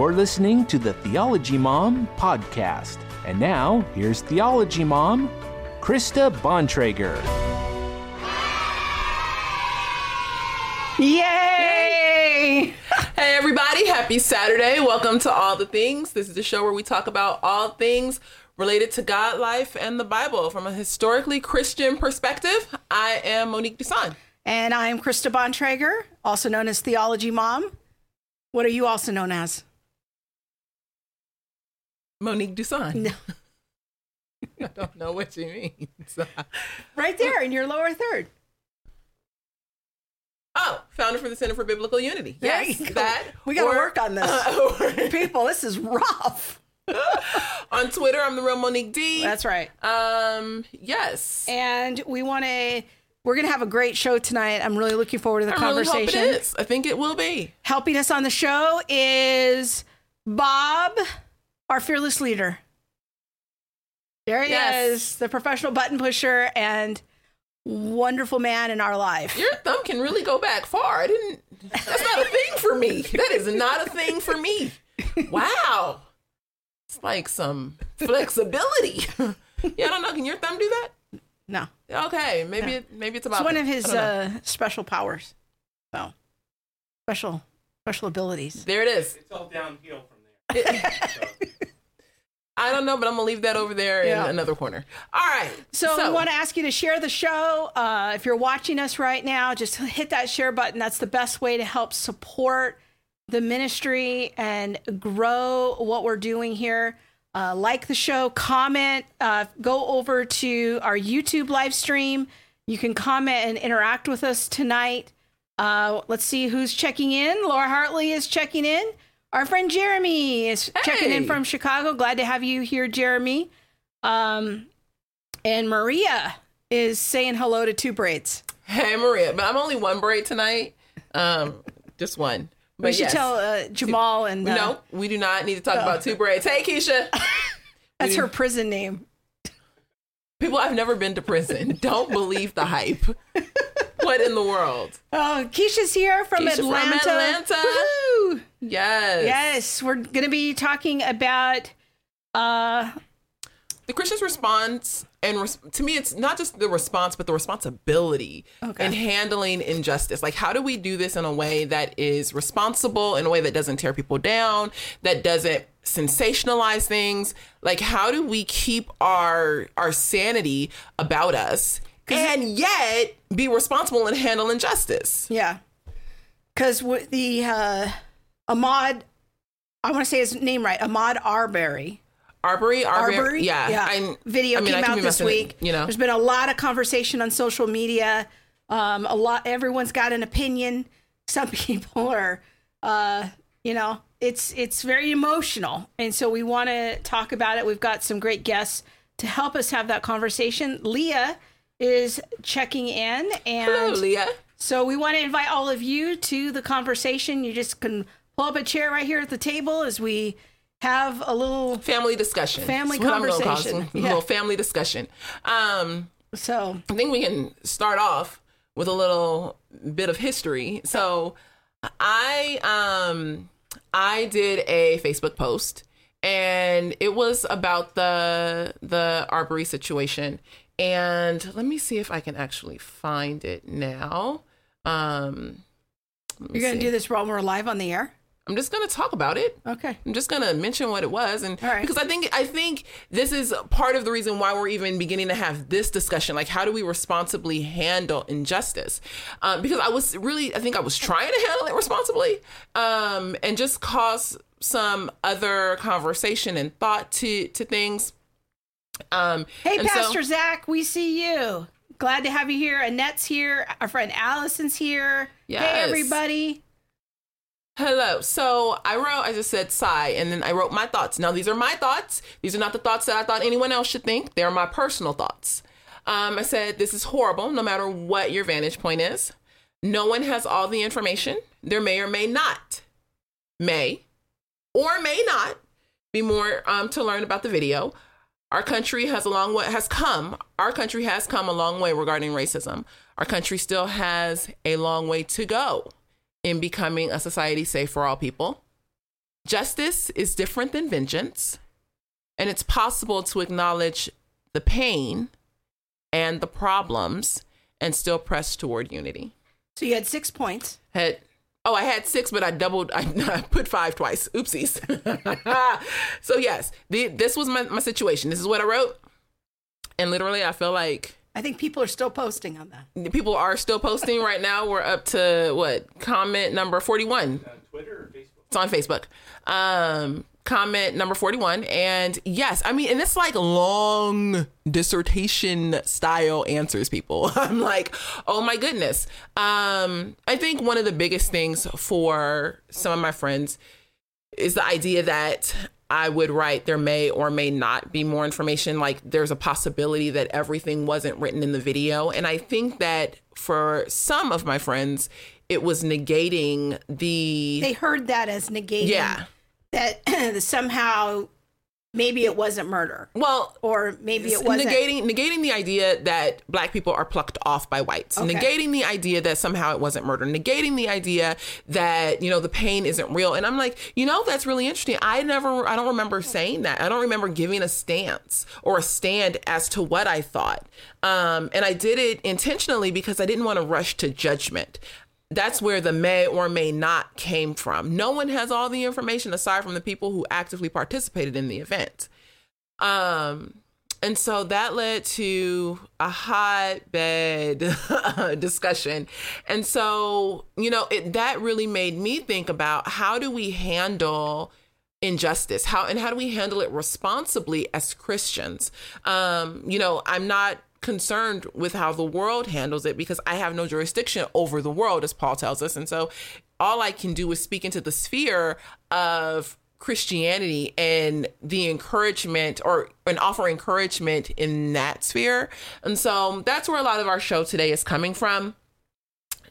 You're listening to the Theology Mom podcast. And now, here's Theology Mom, Krista Bontrager. Yay! Hey everybody, happy Saturday. Welcome to All the Things. This is the show where we talk about all things related to God, life, and the Bible from a historically Christian perspective. I am Monique Duson. And I'm Krista Bontrager, also known as Theology Mom. What are you also known as? Monique Duson. No. I don't know what she means. right there in your lower third. Oh, founder for the Center for Biblical Unity. Yes, that. We got to work on this. uh, People, this is rough. on Twitter, I'm the real Monique D. That's right. Um, yes. And we want to, we're going to have a great show tonight. I'm really looking forward to the I really hope conversation. it is. I think it will be. Helping us on the show is Bob, our fearless leader. There he Yes. is, the professional button pusher and wonderful man in our life. Your thumb can really go back far. I didn't. That's not a thing for me. That is not a thing for me. Wow. It's like some flexibility. yeah, I don't know. Can your thumb do that? No, Okay, maybe it, maybe it's about it's one of his I don't know. uh, special powers. So, special special abilities. there it is. It's all downhill I don't know, but I'm gonna leave that over there Yeah. in another corner. All right. So, we want to ask you to share the show. Uh, if you're watching us right now, just hit that share button. That's the best way to help support the ministry and grow what we're doing here. Uh, like the show, comment, uh, go over to our YouTube live stream. You can comment and interact with us tonight. Uh, let's see who's checking in. Laura Hartley is checking in. Our friend Jeremy is checking in from Chicago. Glad to have you here, Jeremy. Um, and Maria is saying hello to two braids. Hey Maria, but I'm only one braid tonight. Um, just one. But We should yes. tell uh, Jamal and uh, No, we do not need to talk about two braids. Hey Keisha. that's her prison name. People, I've never been to prison. Don't believe the hype. What in the world? Oh, Keisha's here from Keisha from Atlanta. Atlanta. Woohoo! Yes. Yes, we're going to be talking about uh The Christian's response, and res- to me, it's not just the response, but the responsibility Okay. in handling injustice. Like, how do we do this in a way that is responsible, in a way that doesn't tear people down, that doesn't sensationalize things? Like, how do we keep our our sanity about us, and yet be responsible and handle injustice? yeah. Cuz with the uh Ahmaud I want to say his name right. Ahmaud Arbery. Arbery, Arbery, Arbery? yeah, yeah. I- Video I mean, came out this messing it, week. you know. there's been a lot of conversation on social media. Um, a lot. Everyone's got an opinion. Some people are, uh, you know, it's it's very emotional, and so we want to talk about it. We've got some great guests to help us have that conversation. Leah is checking in, and Hello, Leah. so we want to invite all of you to the conversation. You just can pull up a chair right here at the table as we have a little. Family discussion. Family That's what I'm gonna call it. conversation. A Yeah. little family discussion. Um, So I think we can start off with a little bit of history. So I um I did a Facebook post and it was about the the Arbery situation. And let me see if I can actually find it now. Um you're going to do this while we're live on the air. I'm just gonna talk about it. Okay. I'm just gonna mention what it was, and All right. because I think I think this is part of the reason why we're even beginning to have this discussion. Like, how do we responsibly handle injustice? Um, because I was really, I think I was trying to handle it responsibly, um, and just cause some other conversation and thought to to things. Um, Hey, and so- Pastor Zach, we see you. Glad to have you here. Annette's here. Our friend Allison's here. Hey, everybody. Hello. So I wrote, I just said sigh, and then I wrote my thoughts. Now, these are my thoughts. These are not the thoughts that I thought anyone else should think. They're my personal thoughts. Um, I said, this is horrible, no matter what your vantage point is. No one has all the information. There may or may not, may or may not be more um, to learn about the video. Our country has a long way has come. Our country has come a long way regarding racism. Our country still has a long way to go in becoming a society safe for all people. justice is different than vengeance, and it's possible to acknowledge the pain and the problems and still press toward unity. So you had six points. Had oh, I had six, but I doubled. I, I put five twice. Oopsies. so yes, the, this was my, my situation. This is what I wrote, and literally, I feel like I think people are still posting on that. people are still posting right now. We're up to what comment number forty-one. On Twitter or Facebook? It's on Facebook. Um, comment number 41. And yes, I mean, and it's like long dissertation style answers, people. I'm like, oh my goodness. Um, I think one of the biggest things for some of my friends is the idea that I would write there may or may not be more information. Like there's a possibility that everything wasn't written in the video. And I think that for some of my friends, it was negating the. They heard that as negating Yeah. that somehow maybe it wasn't murder. Well, or maybe it wasn't. negating negating the idea that black people are plucked off by whites. Okay. negating the idea that somehow it wasn't murder. Negating the idea that you know the pain isn't real. And i'm like you know that's really interesting. I never i don't remember saying that. I don't remember giving a stance or a stand as to what i thought. Um, and i did it intentionally because i didn't want to rush to judgment that's where the may or may not came from. No one has all the information aside from the people who actively participated in the event. Um, and so that led to a hotbed discussion. And so, you know, it that really made me think about how do we handle injustice how and how do we handle it responsibly as christians um you know i'm not concerned with how the world handles it because i have no jurisdiction over the world as paul tells us. And so all i can do is speak into the sphere of christianity and the encouragement or and offer encouragement in that sphere. And so that's where a lot of our show today is coming from.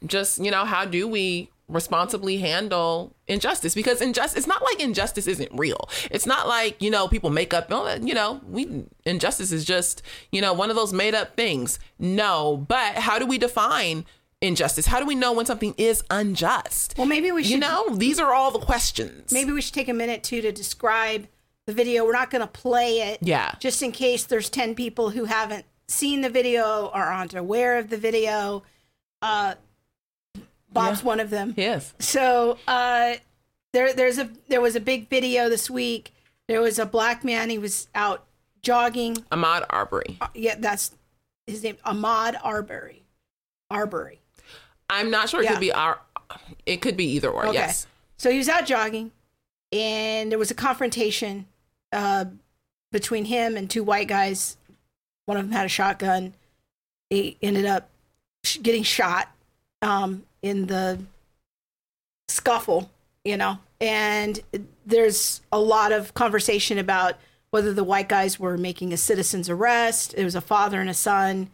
Just you know how do we responsibly handle injustice because injustice it's not like injustice isn't real it's not like you know people make up oh, you know we injustice is just you know one of those made up things no but how do we define injustice how do we know when something is unjust well, maybe we should. you know these are all the questions maybe we should take a minute too to describe the video. We're not going to play it. Yeah. Just in case there's 10 people who haven't seen the video or aren't aware of the video. Uh, Bob's Yeah. one of them. yes So uh, there, there's a there was a big video this week. There was a black man. He was out jogging. ahmaud arbery Uh, yeah, that's his name. Ahmaud Arbery. Arbery. i'm not sure it Yeah. could be our it could be either or Okay. yes So he was out jogging, and there was a confrontation uh, between him and two white guys. One of them had a shotgun. He ended up sh- getting shot um, in the scuffle, you know. And there's a lot of conversation about whether the white guys were making a citizen's arrest. It was a father and a son.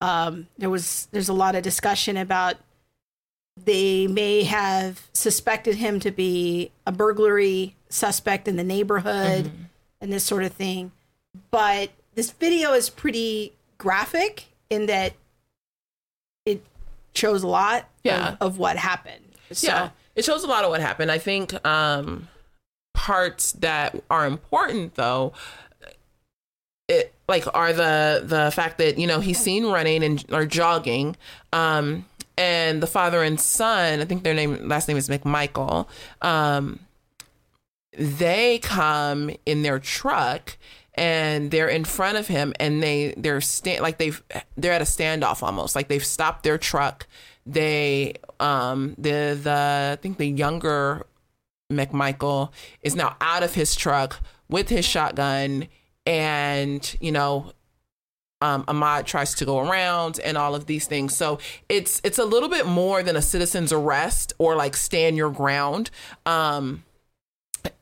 Um, there was there's a lot of discussion about they may have suspected him to be a burglary suspect in the neighborhood and this sort of thing. But this video is pretty graphic in that shows a lot Yeah. of, of what happened. So, yeah it shows a lot of what happened i think um parts that are important though it like are the the fact that you know he's seen running and or jogging um and the father and son i think their name last name is mcmichael um they come in their truck and they're in front of him and they they're stand like they've they're at a standoff almost like they've stopped their truck they um the the i think the younger mcmichael is now out of his truck with his shotgun and you know um, Ahmaud tries to go around and all of these things. So it's it's a little bit more than a citizen's arrest or like stand your ground. Um,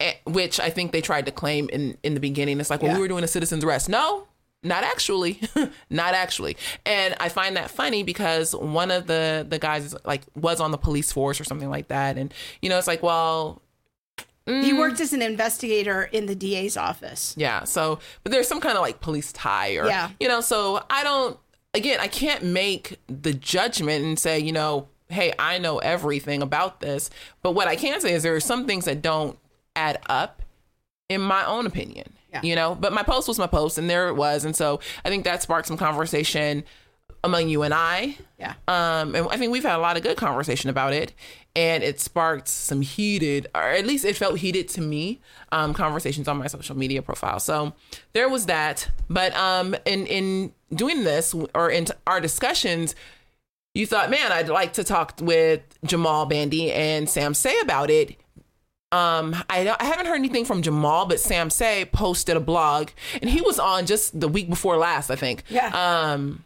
Eh, which I think they tried to claim in in the beginning. It's like, well, Yeah. we were doing a citizen's arrest. No, not actually, not actually. And I find that funny because one of the the guys is, like was on the police force or something like that, and you know, it's like, well, he mm. worked as an investigator in the DA's office. yeah. So, but there's some kind of like police tie or, Yeah. you know, so I don't, again, I can't make the judgment and say, you know, hey, I know everything about this. But what I can say is there are some things that don't add up, in my own opinion. Yeah. You know, but my post was my post, and there it was, and so I think that sparked some conversation among you and I. Yeah. Um, and I think we've had a lot of good conversation about it, and it sparked some heated, or at least it felt heated to me, um, conversations on my social media profile. So there was that. But um, in in doing this or in our discussions, you thought, man, I'd like to talk with Jamal Bandy and Sam Sey about it. Um, I, I haven't heard anything from Jamal, but Sam Sey posted a blog, and he was on just the week before last, I think. Yeah. Um,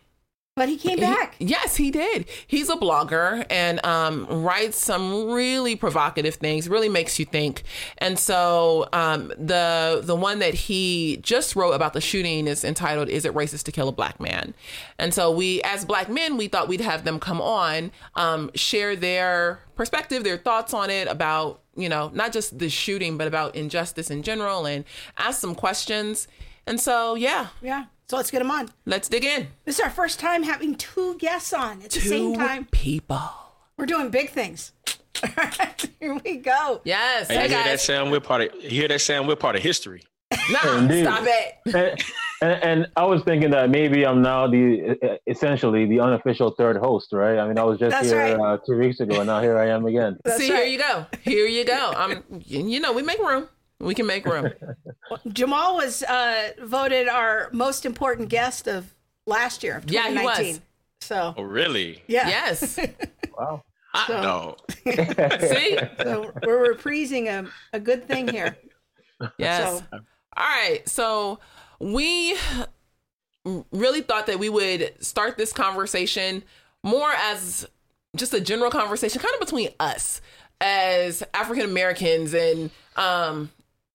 But he came back. he- yes, he did. He's a blogger and um, writes some really provocative things. Really makes you think. And so um, the the one that he just wrote about the shooting is entitled "Is it racist to kill a black man?" And so we, as black men, we thought we'd have them come on, um, share their perspective, their thoughts on it about you know not just the shooting, but about injustice in general, and ask some questions. And so yeah, Yeah. So let's get them on. let's dig in. This is our first time having two guests on at the same time. people. We're doing big things. Here we go. Yes. Hey, Hey, you hear that sound? We're part of. Hear that sound? We're part of history. Nah, Indeed. stop it. and, and, and I was thinking that maybe I'm now the essentially the unofficial third host, right? I mean, I was just That's here right. uh, two weeks ago, and now here I am again. That's See, right. here you go. Here you go. I'm. you know, we make room. We can make room. Jamal was uh, voted our most important guest of last year, of Yeah, he 2019. was. So, Oh, really? yeah. Yes. Wow. Hot So- dog. See? So we're reprising a, a good thing here. Yes. So- All right. So we really thought that we would start this conversation more as just a general conversation, kind of between us as African Americans and um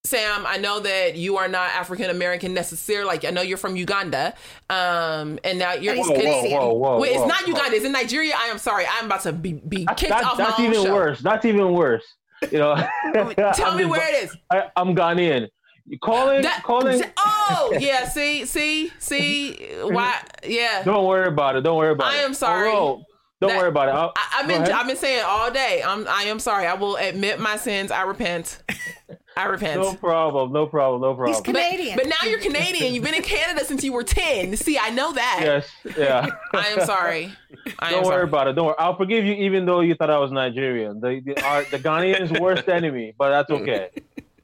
Sam, I know that you are not African American necessarily. Like I know you're from Uganda, um, and now you're. He's Whoa, whoa, whoa, whoa! Wait, it's whoa, not whoa. Uganda. It's in Nigeria. I am sorry. I'm about to be, be kicked that's, off that's my own even show. worse. That's even worse. You know. Tell me just- where it is. I, I'm Ghanaian. You calling? That- calling? Oh, yeah. See, see, see. Why? Yeah. Don't worry about it. Don't worry about I it. I am sorry. Oh, don't That- worry about it. I'll- I, I've been ahead. I've been saying all day. I'm I am sorry. I will admit my sins. I repent. I repent. No problem. No problem. No problem. He's Canadian. But now you're Canadian. You've been in Canada since you were ten. See, I know that. yes. Yeah. I am sorry. I Don't worry sorry. about it. Don't worry. I'll forgive you, even though you thought I was Nigerian. The the, our, the Ghanaians' worst enemy, but that's okay.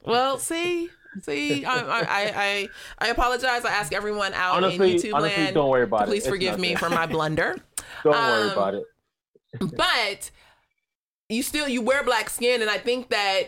Well, see, see, I, I, I, I, I apologize. I ask everyone out Honestly- in YouTube honestly, land. don't worry about to it. Please It's forgive me nothing. for my blunder. Don't Um, worry about it. but you still you wear black skin and i think that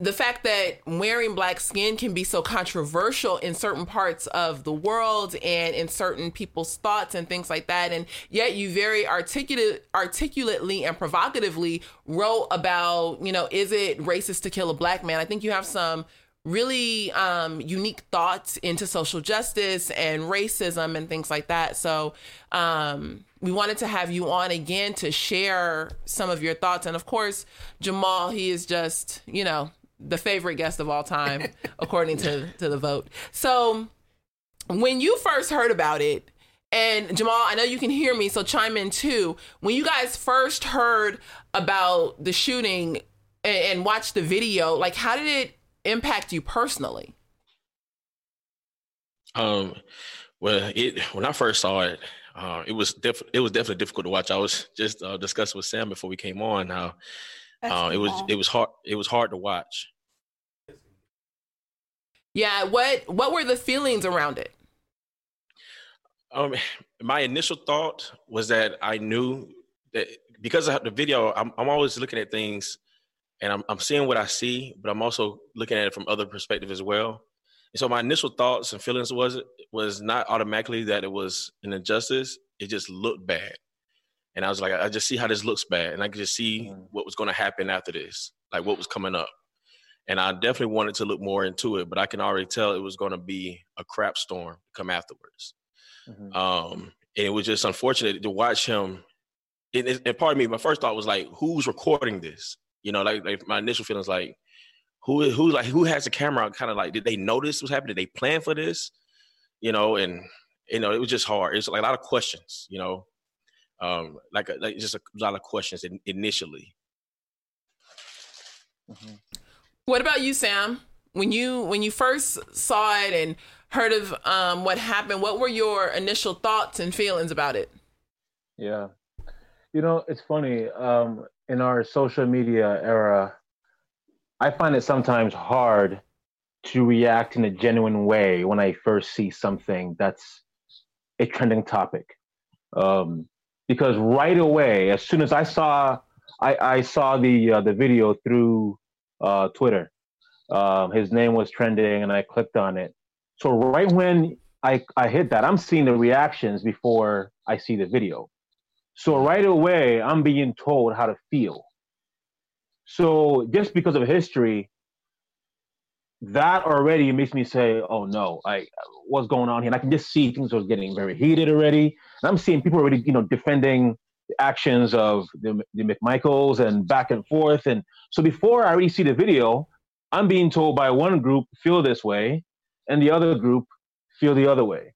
the fact that wearing black skin can be so controversial in certain parts of the world and in certain people's thoughts and things like that and yet you very articulate articulately and provocatively wrote about you know is it racist to kill a black man i think you have some really um, unique thoughts into social justice and racism and things like that. So um, we wanted to have you on again to share some of your thoughts. And of course, Jamal, he is just, you know, the favorite guest of all time, according to, to the vote. So when you first heard about it, and Jamal, I know you can hear me, so chime in too. When you guys first heard about the shooting and, and watched the video, like how did it impact you personally? Um, well, it when I first saw it, uh, it was def- it was definitely difficult to watch. I was just uh, discussing with Sam before we came on how That's uh, it was it was hard it was hard to watch. Yeah, what what were the feelings around it? Um, my initial thought was that I knew that because of the video, I'm I'm always looking at things, and I'm I'm seeing what I see, but I'm also looking at it from other perspective as well. And so my initial thoughts and feelings was was not automatically that it was an injustice. It just looked bad, and I was like, I just see how this looks bad, and I could just see Mm. what was going to happen after this, like what was coming up. And I definitely wanted to look more into it, but I can already tell it was going to be a crap storm come afterwards. Mhm. Um, and it was just unfortunate to watch him. And, it- and part of me, my first thought was like, who's recording this? You know, like, like my initial feelings, like, who, who, like, who has the camera? Kind of like, did they know this was happening? Did they plan for this? You know, and you know, it was just hard. It's like a lot of questions. You know, um, like, a, like just a lot of questions in, initially. Mhm. What about you, Sam? When you when you first saw it and heard of um, what happened, what were your initial thoughts and feelings about it? Yeah, you know, it's funny. Um, in our social media era, I find it sometimes hard to react in a genuine way when I first see something that's a trending topic. Um, because right away, as soon as I saw, I, I saw the uh, the video through uh, Twitter. Um, his name was trending, and I clicked on it. So right when I I hit that, I'm seeing the reactions before I see the video. So right away, I'm being told how to feel. So just because of history, that already makes me say, "Oh no, I what's going on here?" And I can just see things are getting very heated already. And I'm seeing people already, you know, defending the actions of the, the McMichaels and back and forth. And so before I already see the video, I'm being told by one group feel this way, and the other group feel the other way.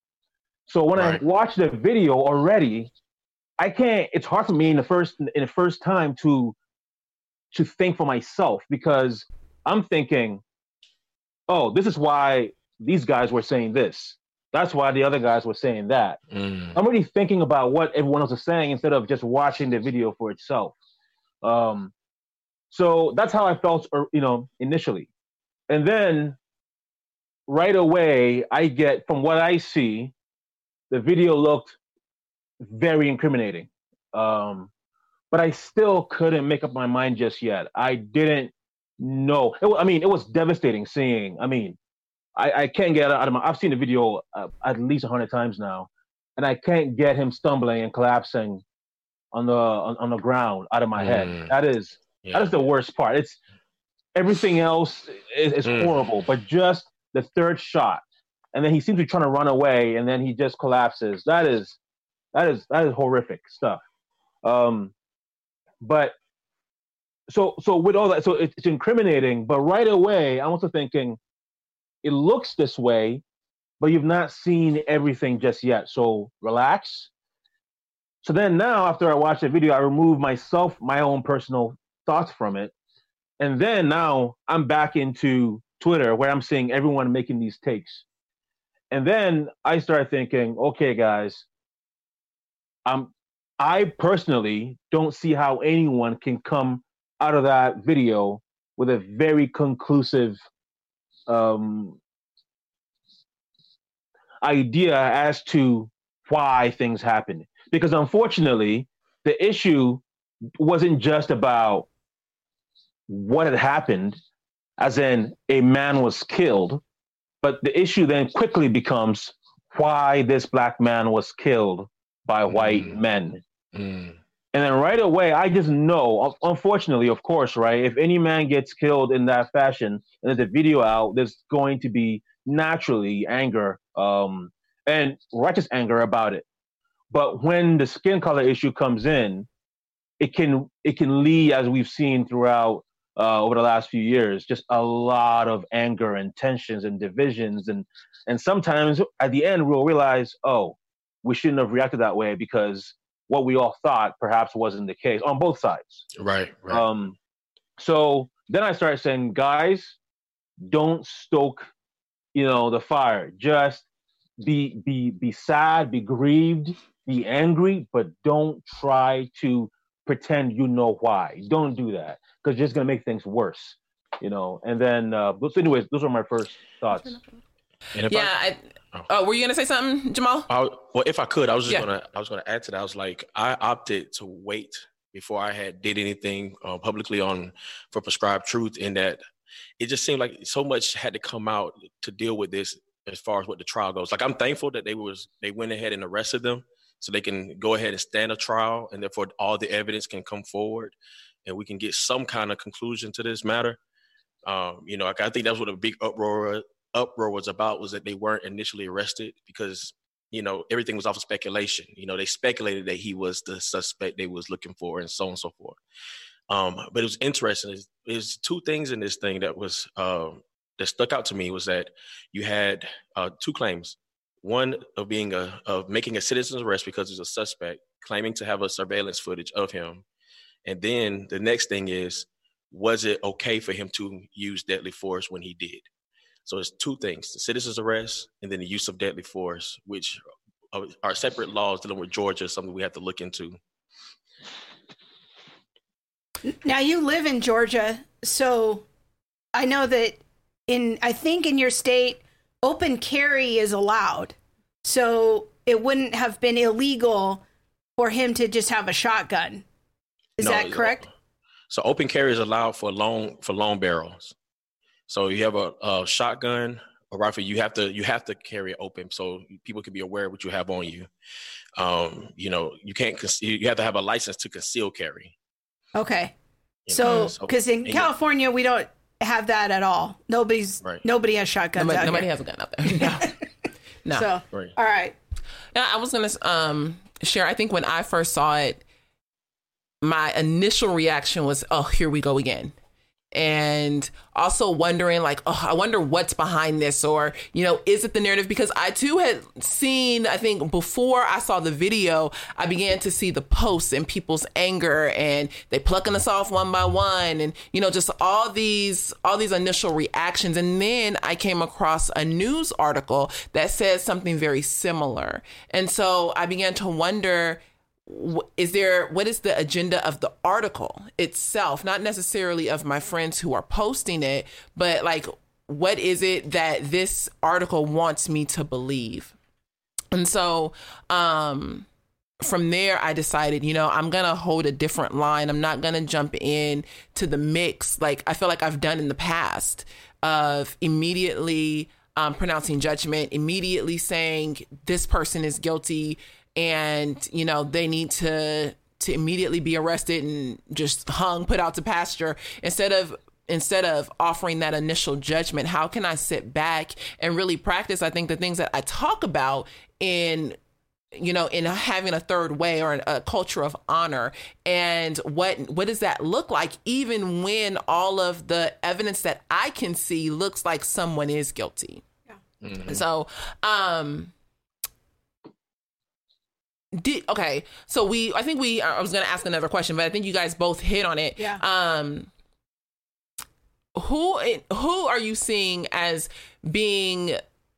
So when right. I watch the video already, I can't. It's hard for me in the first in the first time to to think for myself because I'm thinking oh, this is why these guys were saying this. That's why the other guys were saying that. Mm. I'm really thinking about what everyone else is saying instead of just watching the video for itself. Um, so that's how I felt, you know, initially. And then right away, I get from what I see, the video looked very incriminating. Um, but I still couldn't make up my mind just yet. I didn't no, it, I mean, it was devastating seeing. I mean, I, I can't get out of my. I've seen the video uh, at least a hundred times now, and I can't get him stumbling and collapsing on the on, on the ground out of my mm. head. That is yeah. that is the worst part. It's everything else is, is mm. horrible, but just the third shot, and then he seems to be trying to run away, and then he just collapses. That is that is that is horrific stuff. Um, but so so with all that, so it's incriminating. But right away, I'm also thinking it looks this way, but you've not seen everything just yet. So relax. So then now, after I watch the video, I remove myself, my own personal thoughts from it, and then now I'm back into Twitter where I'm seeing everyone making these takes, and then I start thinking, okay, guys, I'm I personally don't see how anyone can come out of that video with a very conclusive um, idea as to why things happened. Because unfortunately, the issue wasn't just about what had happened, as in a man was killed, but the issue then quickly becomes why this black man was killed by white mm. men. Mm. And then right away, I just know, unfortunately, of course, right? If any man gets killed in that fashion and there's a video out, there's going to be naturally anger um, and righteous anger about it. But when the skin color issue comes in, it can it can lead, as we've seen throughout uh, over the last few years, just a lot of anger and tensions and divisions, and and sometimes at the end we'll realize, oh, we shouldn't have reacted that way because what we all thought perhaps wasn't the case on both sides. Right. right. Um, so then I started saying, guys, don't stoke, you know, the fire. Just be be be sad, be grieved, be angry, but don't try to pretend you know why. Don't do that because it's just gonna make things worse, you know. And then, uh, so anyways, those are my first thoughts. Yeah, I, Oh. oh, were you gonna say something, Jamal? I, well, if I could, I was just yeah. gonna, I was gonna add to that. I was like, I opted to wait before I had did anything uh, publicly on for prescribed truth. In that, it just seemed like so much had to come out to deal with this as far as what the trial goes. Like, I'm thankful that they was they went ahead and arrested them, so they can go ahead and stand a trial, and therefore all the evidence can come forward, and we can get some kind of conclusion to this matter. Um, you know, I think that's what a big uproar uproar was about was that they weren't initially arrested because you know everything was off of speculation. You know, they speculated that he was the suspect they was looking for, and so on and so forth. Um, but it was interesting. There's two things in this thing that was uh, that stuck out to me was that you had uh, two claims. One of being a of making a citizen's arrest because he's a suspect, claiming to have a surveillance footage of him, and then the next thing is was it okay for him to use deadly force when he did? So it's two things: the citizen's arrest and then the use of deadly force, which are separate laws dealing with Georgia. Something we have to look into. Now you live in Georgia, so I know that in I think in your state open carry is allowed. So it wouldn't have been illegal for him to just have a shotgun. Is no, that correct? So open carry is allowed for long for long barrels. So you have a, a shotgun, a rifle. You have to you have to carry it open so people can be aware of what you have on you. Um, you know, you can't. You have to have a license to conceal carry. Okay. You so, because in California we don't have that at all. Nobody's right. nobody has shotguns. Nobody, nobody has a gun out there. No. no. So, right. all right. Yeah, I was gonna um, share. I think when I first saw it, my initial reaction was, "Oh, here we go again." And also wondering like oh, i wonder what's behind this or you know is it the narrative? Because i too had seen i think before i saw the video i began to see the posts and people's anger and they plucking us off one by one and you know just all these all these initial reactions. And then i came across a news article that says something very similar. And so i began to wonder is there what is the agenda of the article itself? Not necessarily of my friends who are posting it but like what is it that this article wants me to believe? And so um from there i decided you know i'm gonna hold a different line. I'm not gonna jump in to the mix like i feel like i've done in the past of immediately um, pronouncing judgment immediately saying this person is guilty and you know they need to to immediately be arrested and just hung put out to pasture instead of instead of offering that initial judgment how can i sit back and really practice i think the things that i talk about in you know in having a third way or a culture of honor and what what does that look like even when all of the evidence that i can see looks like someone is guilty yeah. Mm-hmm. so um did okay so we i think we i was gonna ask another question but i think you guys both hit on it. Yeah. Um who who are you seeing as being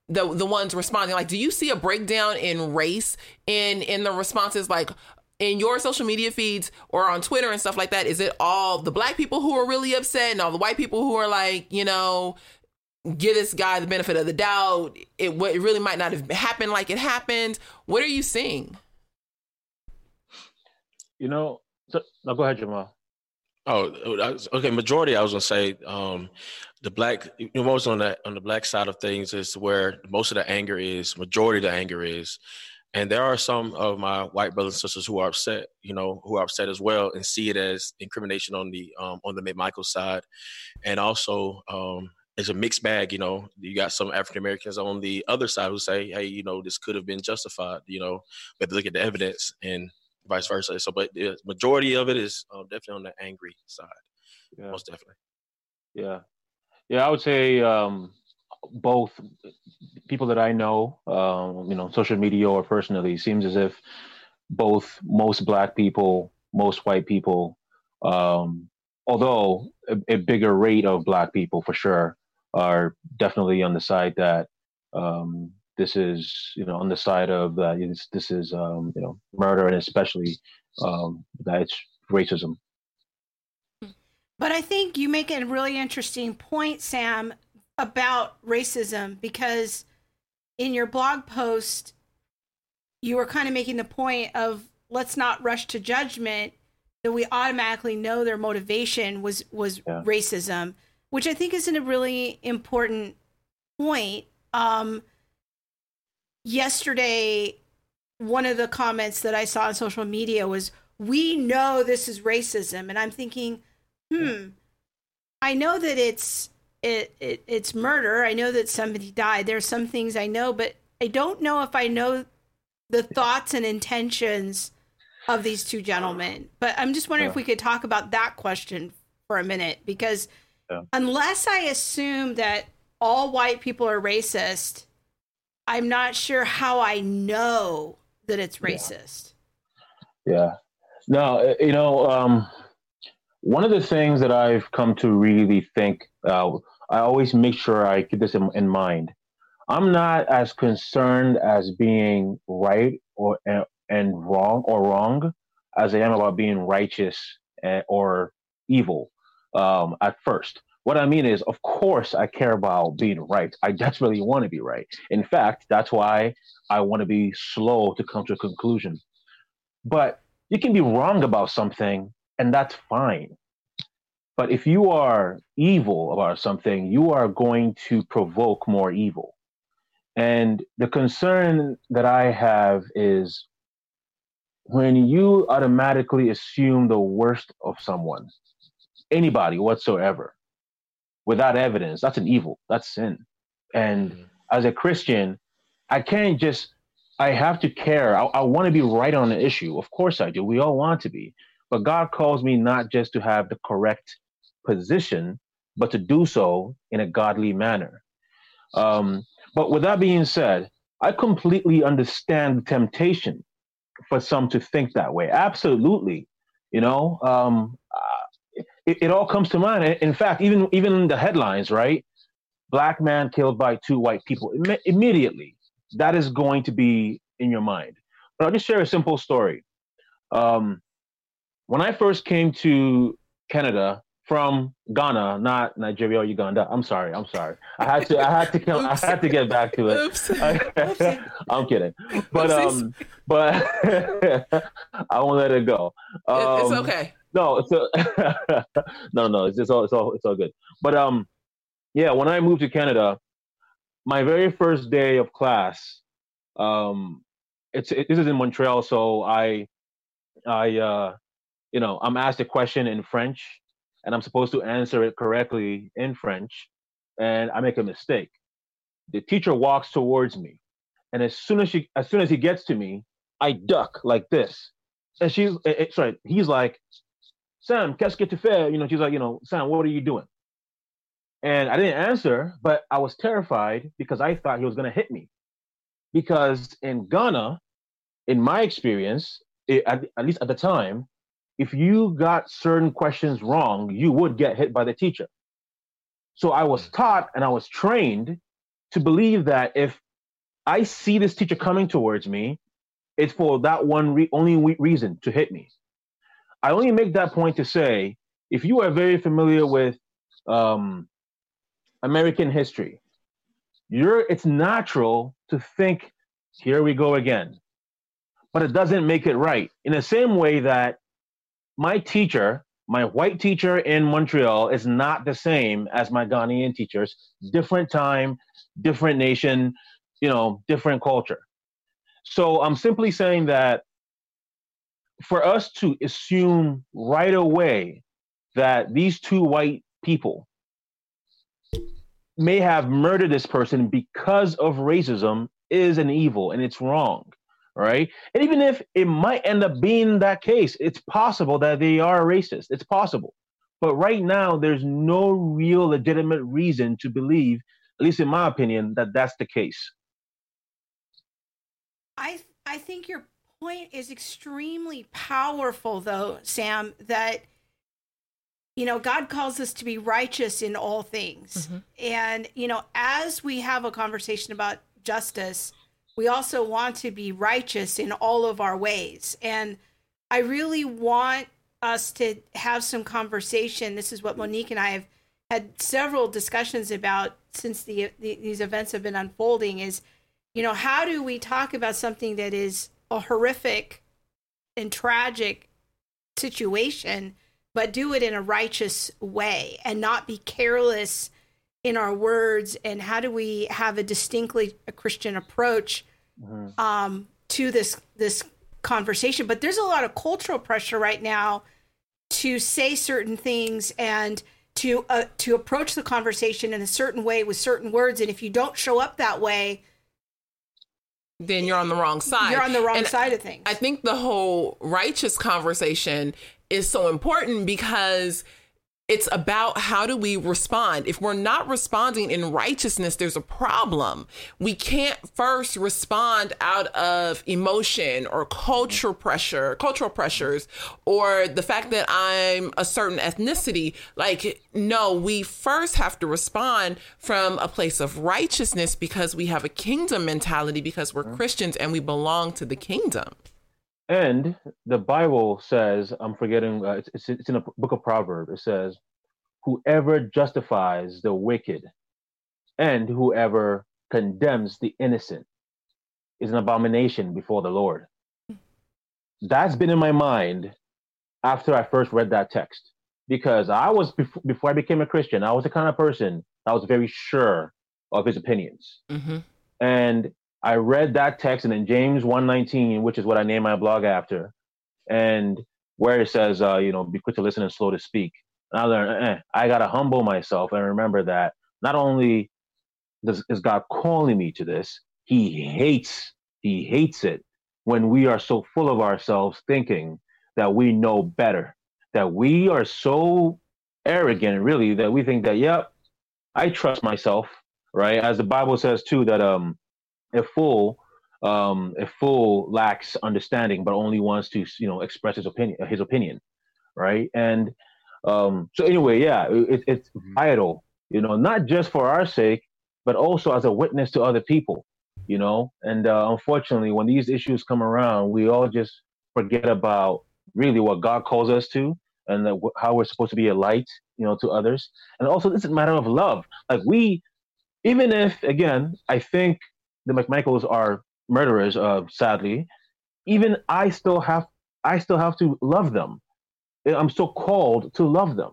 the the ones responding? Like do you see a breakdown in race in in the responses like in your social media feeds or on Twitter and stuff like that? Is it all the black people who are really upset and all the white people who are like you know give this guy the benefit of the doubt it, it really might not have happened like it happened? What are you seeing you know, so, go ahead, Jamal. Oh, okay. Majority, I was gonna say, um, the black, you know, most on the on the black side of things is where most of the anger is. Majority of the anger is, and there are some of my white brothers and sisters who are upset, you know, who are upset as well, and see it as incrimination on the um, on the McMichael side, and also um, it's a mixed bag. You know, you got some African Americans on the other side who say, hey, you know, this could have been justified. You know, but look at the evidence and vice versa. So, but the majority of it is uh, definitely on the angry side. Yeah. Most definitely. Yeah, yeah. I would say um, both people that I know, um, you know, social media or personally, seems as if both most black people, most white people, um, although a, a, bigger rate of black people for sure, are definitely on the side that um, this is you know on the side of uh, this, this is um, you know murder and especially um, that it's racism. But I think you make a really interesting point, Sam, about racism because in your blog post you were kind of making the point of let's not rush to judgment that we automatically know their motivation was was yeah. racism, which I think is a really important point. Um, yesterday one of the comments that I saw on social media was, "We know this is racism," and I'm thinking, hmm, I know that it's it, it it's murder. I know that somebody died. There's some things I know, but I don't know if I know the thoughts and intentions of these two gentlemen. But I'm just wondering yeah. if we could talk about that question for a minute because yeah. unless I assume that all white people are racist I'm not sure how I know that it's racist. Yeah. yeah. No, uh, you know, um, one of the things that I've come to really think, uh, I always make sure I keep this in, in mind. I'm not as concerned as being right or and wrong or wrong as I am about being righteous eh, or evil um, at first. What I mean is, of course, I care about being right. I desperately want to be right. In fact, that's why I want to be slow to come to a conclusion. But you can be wrong about something, and that's fine. But if you are evil about something, you are going to provoke more evil. And the concern that I have is when you automatically assume the worst of someone, anybody whatsoever, without evidence. That's an evil. That's sin. And mm-hmm. as a Christian, I can't just, I have to care. I, I want to be right on the issue. Of course I do. We all want to be. But God calls me not just to have the correct position, but to do so in a godly manner. Um, but with that being said, I completely understand the temptation for some to think that way. Absolutely. You know, um, it, it all comes to mind. In fact, even even in the headlines, right? Black man killed by two white people. Im- immediately, that is going to be in your mind. But I'll just share a simple story. Um, when I first came to Canada from Ghana, not Nigeria or Uganda. I'm sorry. I'm sorry. I had to. I had to. Come, I had to get back to it. Oops. I'm kidding. But um, but I won't let it go. Um, it's okay. No, a, no, no. It's just all. It's all. It's all good. But um, yeah. When I moved to Canada, my very first day of class, um, it's it, this is in Montreal, so I, I, uh, you know, I'm asked a question in French, and I'm supposed to answer it correctly in French, and I make a mistake. The teacher walks towards me, and as soon as she, as soon as he gets to me, I duck like this, and she's, eh, eh, sorry, he's like, Sam, qu'est-ce que tu fais? You know, she's like, you know, Sam, what are you doing? And I didn't answer, but I was terrified because I thought he was going to hit me. Because in Ghana, in my experience, it, at, at least at the time, if you got certain questions wrong, you would get hit by the teacher. So I was hmm. taught and I was trained to believe that if I see this teacher coming towards me, it's for that one re- only reason to hit me. I only make that point to say if you are very familiar with um, American history, you're it's natural to think, here we go again. But it doesn't make it right. In the same way that my teacher, my white teacher in Montreal, is not the same as my Ghanaian teachers. Different time, different nation, you know, different culture. So I'm simply saying that for us to assume right away that these two white people may have murdered this person because of racism is an evil and it's wrong right? And even if it might end up being that case it's possible that they are racist. It's possible. But right now there's no real legitimate reason to believe at least in my opinion that that's the case. I i think you're point is extremely powerful, though, Sam, that, you know, God calls us to be righteous in all things. Mm-hmm. And, you know, as we have a conversation about justice, we also want to be righteous in all of our ways. And I really want us to have some conversation. This is what Monique and I have had several discussions about since the, the, these events have been unfolding is you know how do we talk about something that is a horrific and tragic situation, but do it in a righteous way and not be careless in our words. And how do we have a distinctly a Christian approach mm-hmm. um, to this this conversation? But there's a lot of cultural pressure right now to say certain things and to uh, to approach the conversation in a certain way with certain words. And if you don't show up that way, then you're on the wrong side. You're on the wrong and side of things. I think the whole righteous conversation is so important because it's about how do we respond. If we're not responding in righteousness, there's a problem. We can't first respond out of emotion or cultural pressure, cultural pressures, or the fact that I'm a certain ethnicity. Like, no, we first have to respond from a place of righteousness because we have a kingdom mentality because we're mm-hmm. Christians and we belong to the kingdom. And the Bible says, I'm forgetting, uh, it's, it's in a book of Proverbs. It says, Whoever justifies the wicked and whoever condemns the innocent is an abomination before the Lord. That's been in my mind after I first read that text because I was, before I became a Christian, I was the kind of person that was very sure of his opinions. Mm-hmm. And I read that text and then James 119, which is what I named my blog after, and where it says, uh, you know, be quick to listen and slow to speak. And I learned, eh, I got to humble myself and remember that not only does, is God calling me to this, he hates, he hates it when we are so full of ourselves thinking that we know better, that we are so arrogant, really, that we think that, yep, I trust myself, right? As the Bible says too, that um, a fool um, a fool lacks understanding, but only wants to you know express his opinion his opinion, right? And um, so anyway, yeah, it, it's mm-hmm. vital, you know, not just for our sake, but also as a witness to other people, you know. And uh, unfortunately, when these issues come around, we all just forget about really what God calls us to and the, how we're supposed to be a light, you know, to others. And also, this is a matter of love. Like we, even if again, I think the McMichaels are murderers, uh, sadly, even I still have I still have to love them. I'm still called to love them.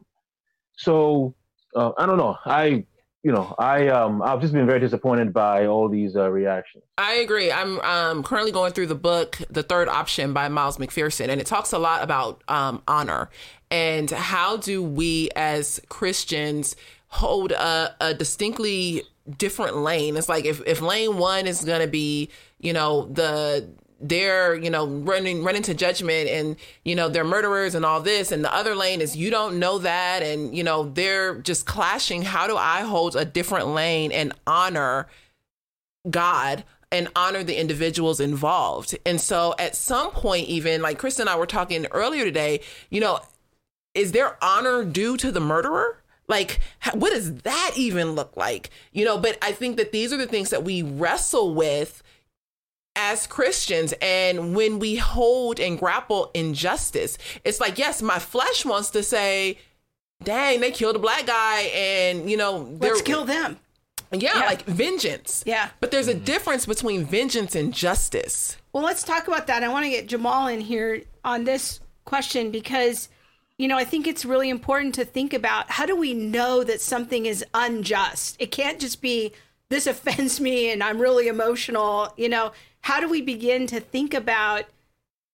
So uh, I don't know. I you know I um I've just been very disappointed by all these uh, reactions. I agree. I'm um, currently going through the book The Third Option by Miles McPherson, and it talks a lot about um, honor and how do we as Christians hold a, a distinctly different lane. It's like if, if lane one is gonna be, you know, the they're, you know, running running to judgment and, you know, they're murderers and all this, and the other lane is you don't know that and, you know, they're just clashing. How do I hold a different lane and honor God and honor the individuals involved? And so at some point, even like Chris and I were talking earlier today, you know, is there honor due to the murderer? Like, what does that even look like? You know, but I think that these are the things that we wrestle with as Christians. And when we hold and grapple injustice, it's like, yes, my flesh wants to say, dang, they killed a black guy and, you know, let's kill them. Yeah, yeah, like vengeance. Yeah. But there's a mm-hmm. difference between vengeance and justice. Well, let's talk about that. I want to get Jamal in here on this question because you know, I think it's really important to think about how do we know that something is unjust? It can't just be this offends me and I'm really emotional. You know, how do we begin to think about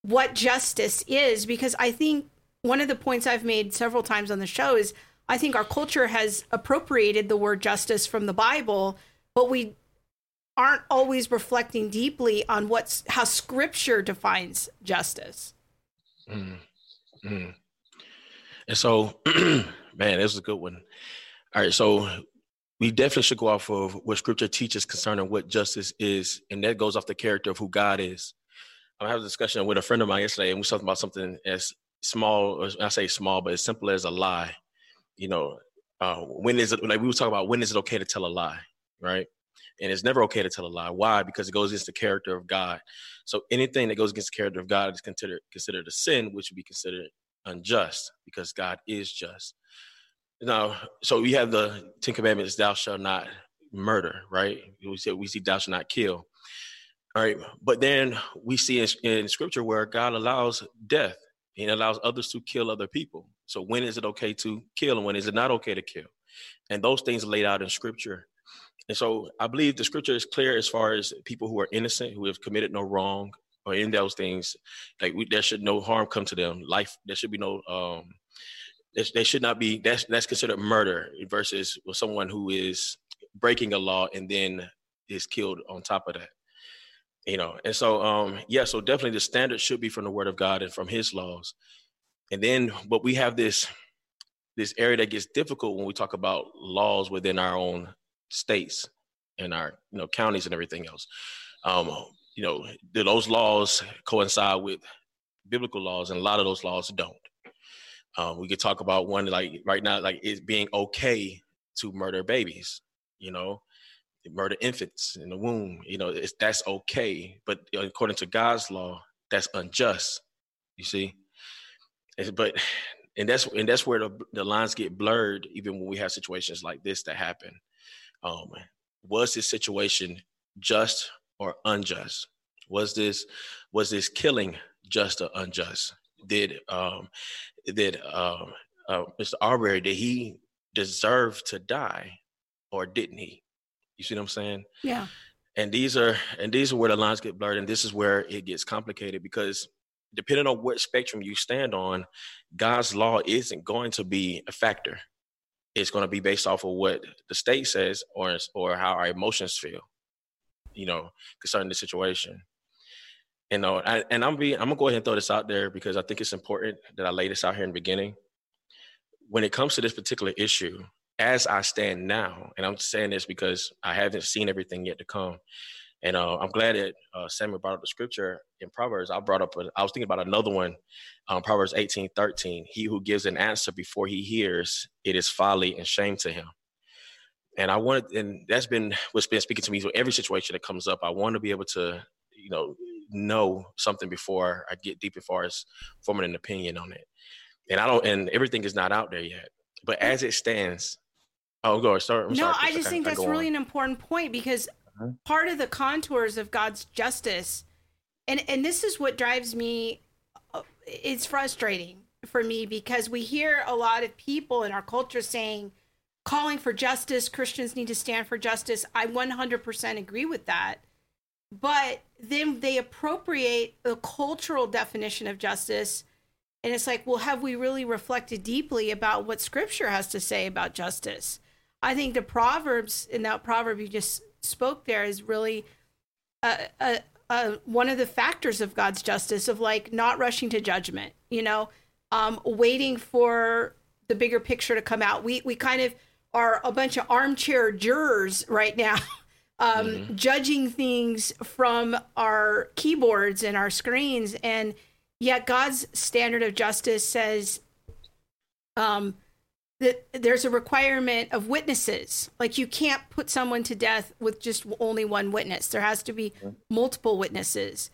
what justice is? Because I think one of the points I've made several times on the show is I think our culture has appropriated the word justice from the Bible, but we aren't always reflecting deeply on what's how scripture defines justice. Mm, mm. And so, man, this is a good one. All right, so we definitely should go off of what Scripture teaches concerning what justice is, and that goes off the character of who God is. I had a discussion with a friend of mine yesterday, and we were talking about something as small, or I say small, but as simple as a lie. You know, uh, when is it? Like we were talking about, when is it okay to tell a lie, right? And it's never okay to tell a lie. Why? Because it goes against the character of God. So anything that goes against the character of God is considered considered a sin, which would be considered unjust because God is just. Now, so we have the Ten Commandments: "Thou shalt not murder." Right? We say we see "Thou shalt not kill." All right, but then we see in, in Scripture where God allows death and allows others to kill other people. So when is it okay to kill, and when is it not okay to kill? And those things are laid out in Scripture. And so I believe the Scripture is clear as far as people who are innocent, who have committed no wrong, or in those things, like we, there should no harm come to them. Life, there should be no um, they should not be that's that's considered murder versus someone who is breaking a law and then is killed on top of that you know and so um yeah so definitely the standard should be from the word of god and from his laws and then but we have this this area that gets difficult when we talk about laws within our own states and our you know counties and everything else. Um, you know, do those laws coincide with biblical laws? And a lot of those laws don't. Um, we could talk about one like right now, like it being okay to murder babies. You know, murder infants in the womb. You know, it's, that's okay, but according to God's law, that's unjust. You see, it's, but and that's and that's where the, the lines get blurred even when we have situations like this that happen um, was this situation just or unjust? Was this was this killing just or unjust? Did um did um uh, mr arbery did he deserve to die or didn't he? You see what i'm saying? Yeah. and these are and these are where the lines get blurred and this is where it gets complicated because depending on what spectrum you stand on god's law isn't going to be a factor. It's going to be based off of what the state says or or how our emotions feel you know concerning the situation and uh, I, and i'm be i'm gonna go ahead and throw this out there because i think it's important that i lay this out here in the beginning when it comes to this particular issue as i stand now and i'm saying this because i haven't seen everything yet to come and uh, I'm glad that uh, Samuel brought up the scripture in Proverbs. I brought up, a, I was thinking about another one, um, Proverbs 18, 13. He who gives an answer before he hears, it is folly and shame to him. And I wanted, and that's been what's been speaking to me. So every situation that comes up, I want to be able to, you know, know something before I get deep as far as forming an opinion on it. And I don't, and everything is not out there yet. But as it stands, oh, go start. I'm no, sorry, I just think that's really on. an important point because Uh-huh. part of the contours of God's justice, and and this is what drives me. uh, It's frustrating for me because we hear a lot of people in our culture saying, calling for justice. Christians need to stand for justice. I 100% agree with that. But then they appropriate the cultural definition of justice. And it's like, well, have we really reflected deeply about what scripture has to say about justice? I think the Proverbs in that proverb you just spoke there is really uh, uh, one of the factors of God's justice of like not rushing to judgment, you know, um, waiting for the bigger picture to come out. We we kind of are a bunch of armchair jurors right now, um, judging things from our keyboards and our screens, and yet God's standard of justice says um, that there's a requirement of witnesses. Like you can't put someone to death with just only one witness. There has to be multiple witnesses.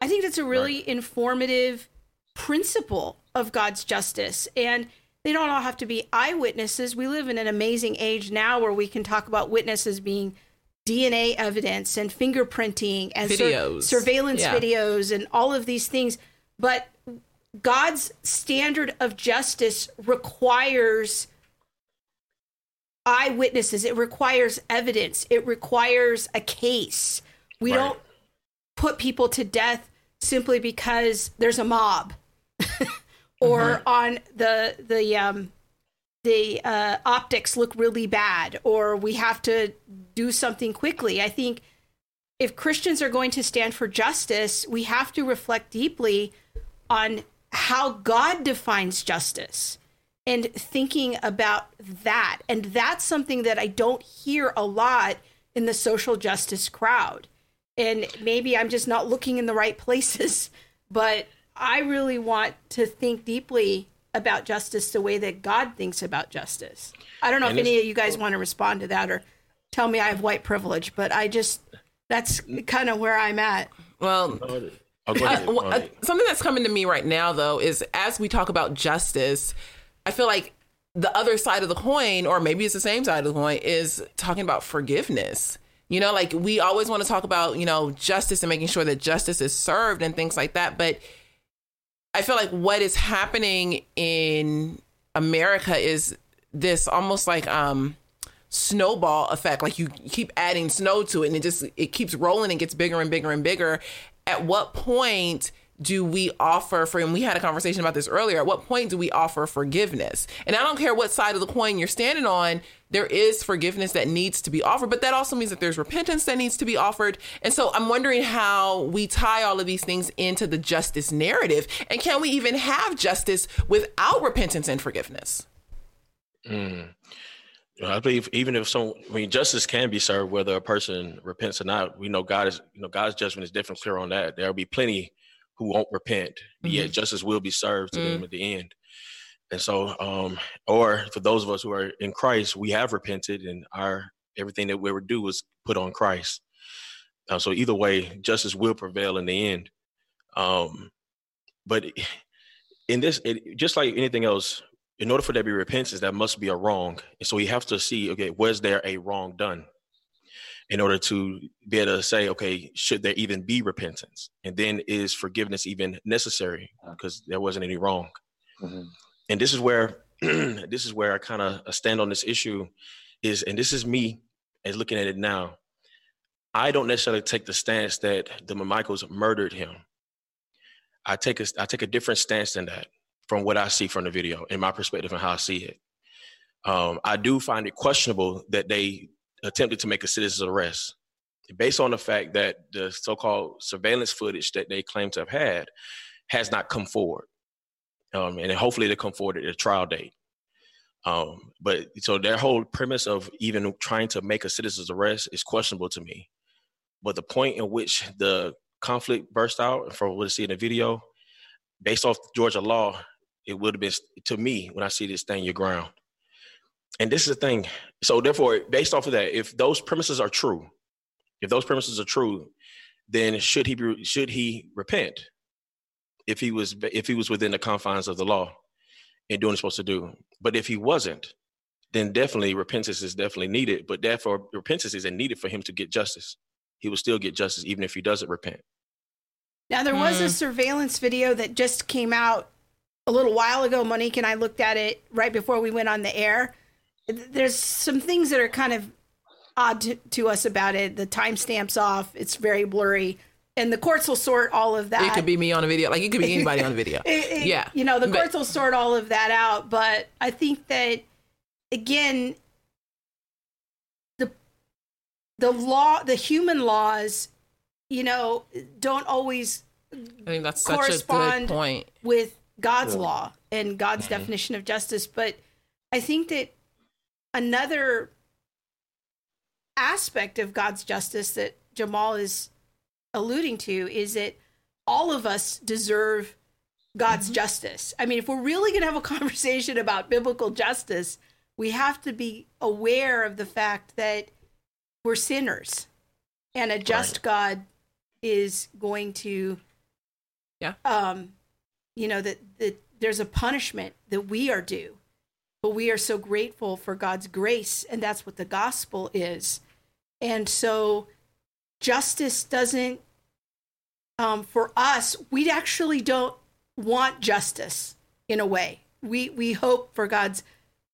I think that's a really informative principle of God's justice. And they don't all have to be eyewitnesses. We live in an amazing age now where we can talk about witnesses being DNA evidence and fingerprinting and sur- Videos. surveillance Yeah. videos and all of these things. But God's standard of justice requires eyewitnesses. It requires evidence. It requires a case. We Right. don't put people to death simply because there's a mob or on the the um the uh, optics look really bad or we have to do something quickly. I think if Christians are going to stand for justice, we have to reflect deeply on how God defines justice and thinking about that. And that's something that I don't hear a lot in the social justice crowd. And maybe I'm just not looking in the right places, but I really want to think deeply about justice the way that God thinks about justice. I don't know And if any of you guys want to respond to that or tell me I have white privilege, but I just, that's kind of where I'm at. Well, go ahead. Uh, well, Go uh, ahead. something that's coming to me right now, though, is as we talk about justice, I feel like the other side of the coin, or maybe it's the same side of the coin, is talking about forgiveness. You know, like we always want to talk about, you know, justice and making sure that justice is served and things like that. But I feel like what is happening in America is this almost like um snowball effect. Like you keep adding snow to it and it just it keeps rolling and gets bigger and bigger and bigger. At what point do we offer for and we had a conversation about this earlier at what point do we offer forgiveness and i don't care what side of the coin you're standing on there is forgiveness that needs to be offered but that also means that there's repentance that needs to be offered and so i'm wondering how we tie all of these things into the justice narrative and can we even have justice without repentance and forgiveness Mm. I believe even if some, I mean, justice can be served whether a person repents or not. We know God is, you know, God's judgment is definitely clear on that. There'll be plenty who won't repent, mm-hmm. yet justice will be served to mm-hmm. them mm. at the end. And so, um, or for those of us who are in Christ, we have repented, and our everything that we would do was put on Christ. Uh, so either way, justice will prevail in the end. Um, but in this, it, just like anything else, in order for there to be repentance, that must be a wrong. And so we have to see, okay, was there a wrong done? In order to be able to say, okay, should there even be repentance? And then is forgiveness even necessary? Because there wasn't any wrong. Mm-hmm. And this is where this is where I kind of stand on this issue is, and this is me as looking at it now. I don't necessarily take the stance that the McMichaels murdered him. I take a I take a different stance than that from what I see from the video, in my perspective and how I see it. Um, I do find it questionable that they attempted to make a citizen's arrest based on the fact that the so-called surveillance footage that they claim to have had has not come forward, um, and hopefully they come forward at a trial date. Um, but so their whole premise of even trying to make a citizen's arrest is questionable to me. But the point in which the conflict burst out, from what I see in the video, based off Georgia law, it would have been to me when I see this stand your ground. And this is the thing. So therefore, based off of that, if those premises are true, if those premises are true, then should he be, should he repent if he was if he was within the confines of the law and doing what he's supposed to do? But if he wasn't, then definitely repentance is definitely needed. But therefore, repentance isn't needed for him to get justice. He will still get justice even if he doesn't repent. Now there was mm. a surveillance video that just came out a little while ago. Monique and I looked at it right before we went on the air. There's some things that are kind of odd to, to us about it. The timestamps off. It's very blurry. And the courts will sort all of that. It could be me on a video. Like it could be anybody on a video. it, it, yeah. You know, the courts but, will sort all of that out. But I think that again, the the law, the human laws you know, don't always I think that's such a good point with God's yeah. law and God's mm-hmm. definition of justice. But I think that another aspect of God's justice that Jamal is alluding to is that all of us deserve God's mm-hmm. justice. I mean, if we're really going to have a conversation about biblical justice, we have to be aware of the fact that we're sinners and a just right. God is going to yeah um you know that that there's a punishment that we are due but we are so grateful for God's grace and that's what the gospel is and so justice doesn't um for us we actually don't want justice in a way we we hope for God's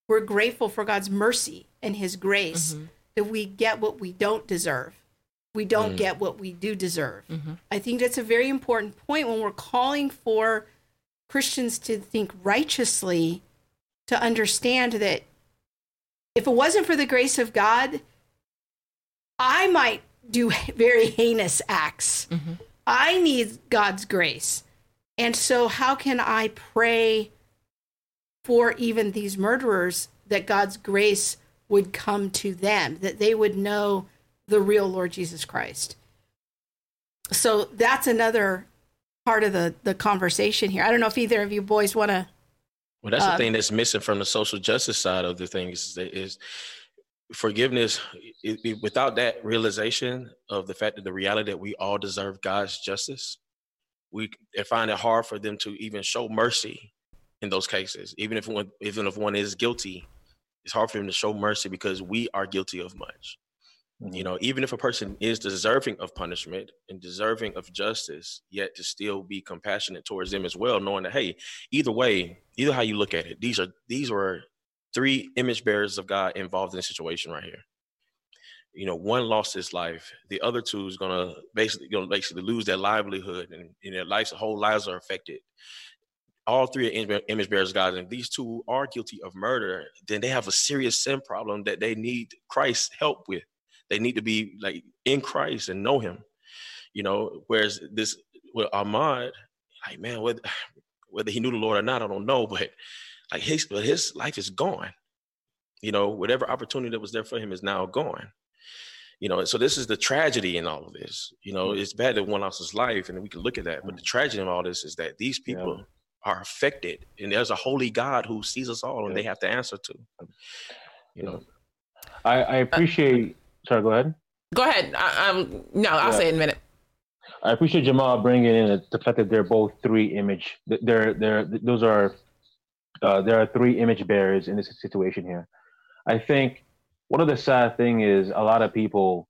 we're grateful for God's mercy and his grace mm-hmm. that we get what we don't deserve we don't mm. get what we do deserve. Mm-hmm. I think that's a very important point when we're calling for Christians to think righteously, to understand that if it wasn't for the grace of God, I might do very heinous acts. Mm-hmm. I need God's grace. And so, how can I pray for even these murderers that God's grace would come to them, that they would know the real Lord Jesus Christ. So that's another part of the the conversation here. I don't know if either of you boys want to. Well, that's um, the thing that's missing from the social justice side of the thing is, is forgiveness. It, it, without that realization of the fact that the reality that we all deserve God's justice, we find it hard for them to even show mercy in those cases. Even if one, even if one is guilty, it's hard for them to show mercy because we are guilty of much. Mm-hmm. You know, even if a person is deserving of punishment and deserving of justice, yet to still be compassionate towards them as well, knowing that hey, either way, either how you look at it, these are these were three image bearers of God involved in the situation right here. You know, one lost his life, the other two is gonna basically gonna basically lose their livelihood and, and their lives, whole lives are affected all three are image bearers of God, and these two are guilty of murder, then they have a serious sin problem that they need Christ's help with. They need to be like in Christ and know Him. You know, whereas this with Ahmaud, like man, whether, whether he knew the Lord or not, I don't know, but like his but his life is gone. you know, whatever opportunity that was there for him is now gone. You know, so this is the tragedy in all of this. You know, mm-hmm. it's bad that one lost his life, and we can look at that. But the mm-hmm. tragedy in all this is that these people yeah. are affected, and there's a holy God who sees us all, and yeah. they have to answer to. You know, I, I appreciate. Sorry, go ahead. Go ahead. I, um, no, I'll yeah. say it in a minute. I appreciate Jamal bringing in the fact that they're both three image. They're they're those are uh, there are three image bearers in this situation here. I think one of the sad thing is a lot of people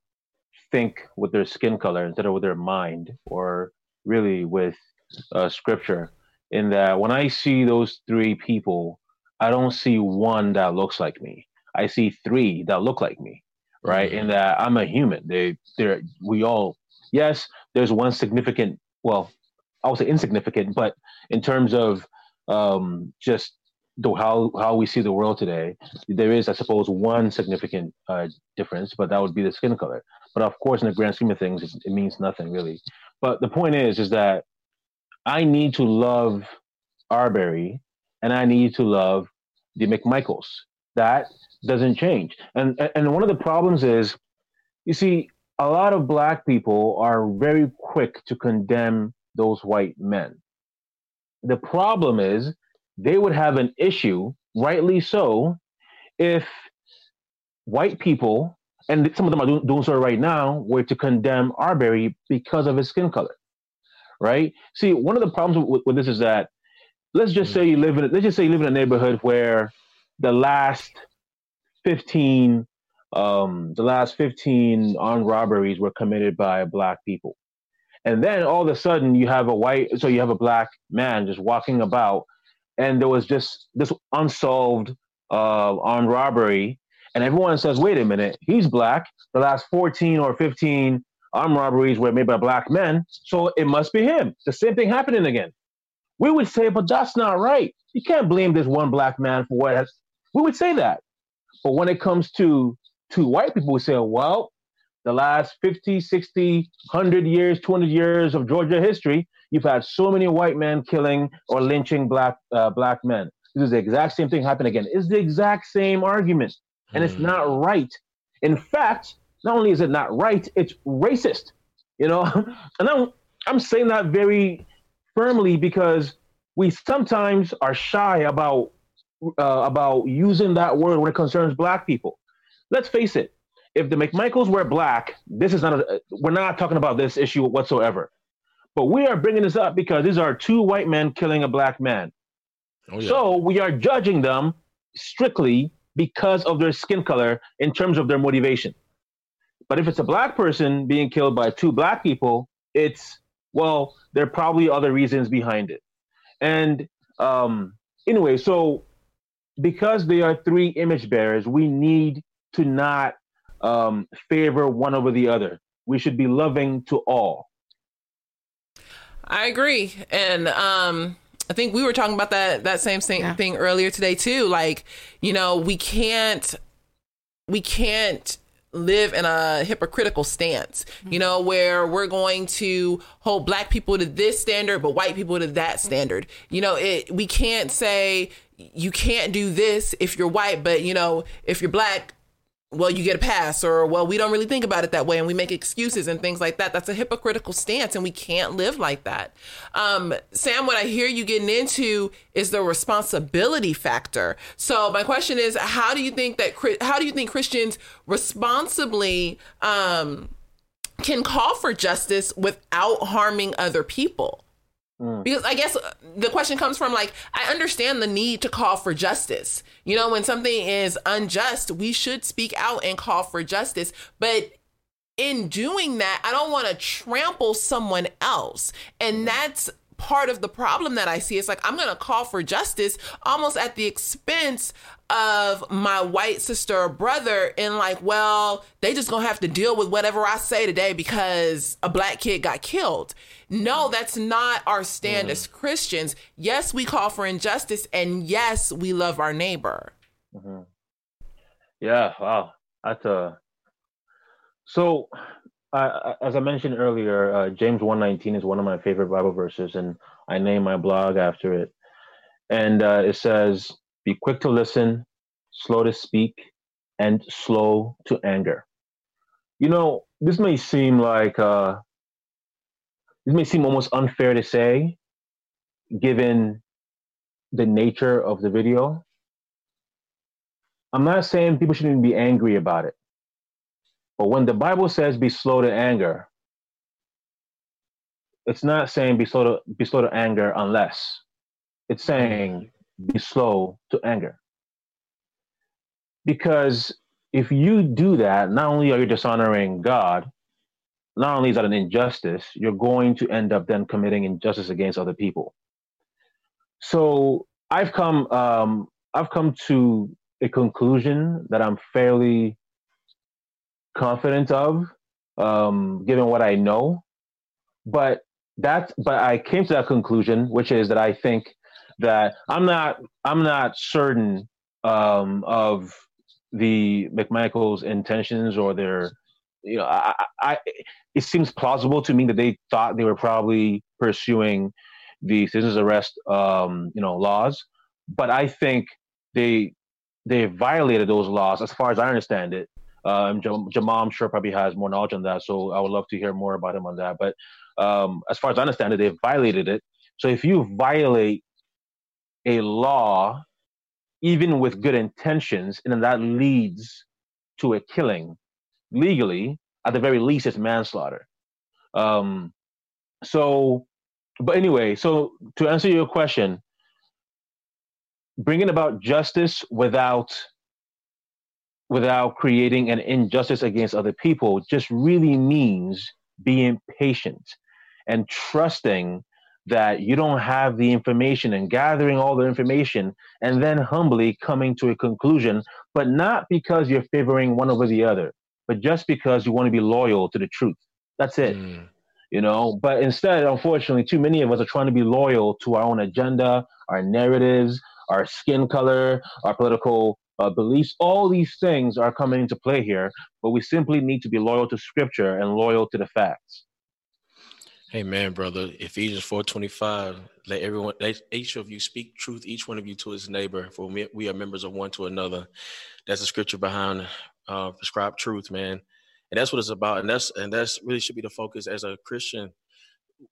think with their skin color instead of with their mind or really with uh, scripture. In that, when I see those three people, I don't see one that looks like me. I see three that look like me, right? Mm-hmm. In that I'm a human. They, they're, we all yes, there's one significant, well, I would say insignificant, but in terms of um, just the, how how we see the world today, there is, I suppose, one significant uh, difference, but that would be the skin color. But of course, in the grand scheme of things, it, it means nothing really. But the point is, is that I need to love Arbery and I need to love the McMichaels. That doesn't change. And and one of the problems is, you see, a lot of black people are very quick to condemn those white men. The problem is they would have an issue, rightly so, if white people, and some of them are doing, doing so right now, were to condemn Arbery because of his skin color. Right? See, one of the problems with, with this is that let's just hmm. say you live in let's just say you live in a neighborhood where the last 15 um, the last 15 armed robberies were committed by black people. And then all of a sudden you have a white, so you have a black man just walking about, and there was just this unsolved uh, armed robbery. And everyone says, wait a minute, he's black. The last 14 or 15 armed robberies were made by black men, so it must be him. The same thing happening again. We would say, but that's not right. You can't blame this one black man for what has. We would say that. But when it comes to to white people who say, well, the last 50, 60, 100 years, 200 years of Georgia history, you've had so many white men killing or lynching black uh, black men. This is the exact same thing happen again. It's the exact same argument, and mm. it's not right. In fact, not only is it not right, it's racist. You know, and I'm I'm saying that very firmly because we sometimes are shy about uh, about using that word when it concerns black people let's face it, if the McMichaels were black, this is not a, we're not talking about this issue whatsoever. But we are bringing this up because these are two white men killing a black man. Oh, yeah. So we are judging them strictly because of their skin color in terms of their motivation. But if it's a black person being killed by two black people, it's well, there are probably other reasons behind it. And um, anyway, so because they are three image bearers, we need to not um, favor one over the other. We should be loving to all. I agree, and um, I think we were talking about that that same thing, yeah. thing earlier today too. Like, you know, we can't we can't live in a hypocritical stance, you know, where we're going to hold black people to this standard, but white people to that standard. You know, it we can't say you can't do this if you're white, but you know, if you're black, well, you get a pass, or well, we don't really think about it that way, and we make excuses and things like that. That's a hypocritical stance, and we can't live like that. Um, Sam, what I hear you getting into is the responsibility factor. So, my question is, how do you think that how do you think Christians responsibly um, can call for justice without harming other people? Mm. Because I guess uh, the question comes from like, I understand the need to call for justice. You know, when something is unjust, we should speak out and call for justice. But in doing that, I don't want to trample someone else. And that's part of the problem that I see. It's like, I'm going to call for justice almost at the expense of my white sister or brother and like well they just gonna have to deal with whatever i say today because a black kid got killed. No that's not our stand mm. as christians. Yes we call for injustice and yes we love our neighbor. Mm-hmm. yeah wow. That's a so uh, as i mentioned earlier uh, james 119 is one of my favorite bible verses and i name my blog after it. And uh, it says be quick to listen, slow to speak, and slow to anger. You know, this may seem like uh, this may seem almost unfair to say, given the nature of the video. I'm not saying people shouldn't be angry about it. But when the Bible says be slow to anger, it's not saying be slow to be slow to anger unless. It's saying be slow to anger. Because if you do that, not only are you dishonoring God, not only is that an injustice, you're going to end up then committing injustice against other people. So I've come um, I've come to a conclusion that I'm fairly confident of, um, given what I know. But that, but I came to that conclusion, which is that I think that I'm not, I'm not certain um, of the McMichael's intentions or their, you know, I, I, it seems plausible to me that they thought they were probably pursuing the citizens arrest, um, you know, laws. But I think they they violated those laws, as far as I understand it. Um, Jamal, I'm sure, probably has more knowledge on that, so I would love to hear more about him on that. But um, as far as I understand it, they've violated it. So if you violate a law, even with good intentions, and that leads to a killing, legally, at the very least, it's manslaughter. Um, so, but anyway, so to answer your question, bringing about justice without without creating an injustice against other people just really means being patient and trusting that you don't have the information and gathering all the information and then humbly coming to a conclusion, but not because you're favoring one over the other, but just because you want to be loyal to the truth. That's it. Mm. You know, but instead, unfortunately, too many of us are trying to be loyal to our own agenda, our narratives, our skin color, our political uh, beliefs, all these things are coming into play here, but we simply need to be loyal to scripture and loyal to the facts. Amen, brother. Ephesians 4:25. Let everyone, let each of you speak truth, each one of you to his neighbor, for we, we are members of one to another. That's the scripture behind uh, prescribed truth, man. And that's what it's about. And that's and that's really should be the focus as a Christian.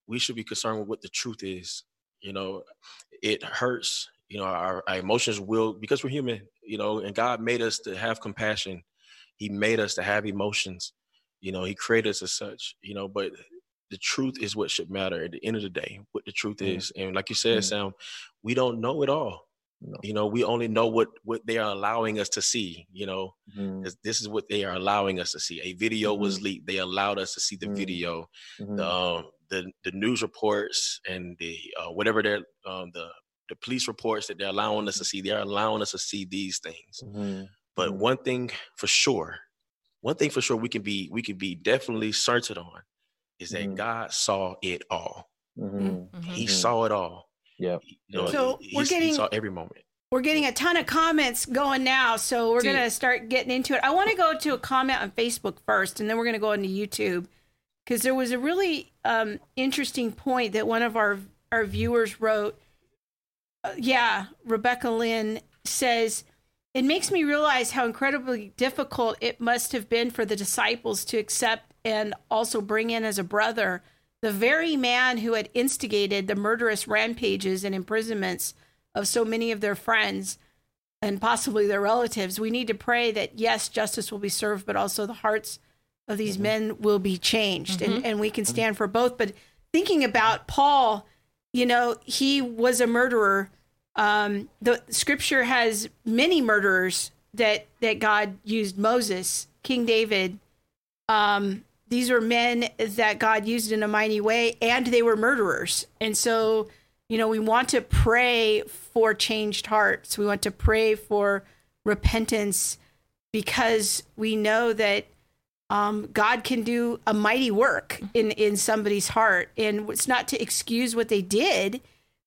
We should be concerned with what the truth is. You know, it hurts you know our, our, emotions will because we're human you know and god made us to have compassion he made us to have emotions you know he created us as such you know but the truth is what should matter at the end of the day what the truth mm. is and like you said mm. sam we don't know it all no. you know we only know what what they are allowing us to see you know mm. this is what they are allowing us to see a video was mm-hmm. leaked they allowed us to see the mm. video mm-hmm. the um, the the news reports and the uh, whatever they're um, the the police reports that they're allowing us to see, they're allowing us to see these things. Mm-hmm. But mm-hmm. one thing for sure, one thing for sure we can be we can be definitely certain on is that mm-hmm. God saw it all. Mm-hmm. Mm-hmm. He mm-hmm. saw it all. Yeah. You know, so he, we're getting he saw every moment. We're getting a ton of comments going now, so we're going to start getting into it. I want to go to a comment on Facebook first, and then we're going to go into YouTube because there was a really um, interesting point that one of our our viewers wrote uh, yeah, Rebecca Lynn says, it makes me realize how incredibly difficult it must have been for the disciples to accept and also bring in as a brother the very man who had instigated the murderous rampages and imprisonments of so many of their friends and possibly their relatives. We need to pray that, yes, justice will be served, but also the hearts of these mm-hmm. men will be changed. Mm-hmm. And, and we can stand for both. But thinking about Paul, you know, he was a murderer. Um, the scripture has many murderers that that God used. Moses, King David. Um, these were men that God used in a mighty way, and they were murderers. And so, you know, we want to pray for changed hearts. We want to pray for repentance because we know that um, God can do a mighty work in in somebody's heart, and it's not to excuse what they did,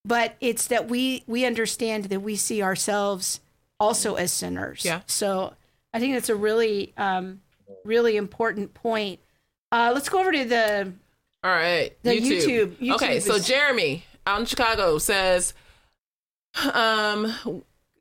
but it's that we we understand that we see ourselves also as sinners. Yeah. So I think that's a really um, really important point. Uh, let's go over to the all right the YouTube. YouTube, YouTube okay, is... so Jeremy out in Chicago says, um,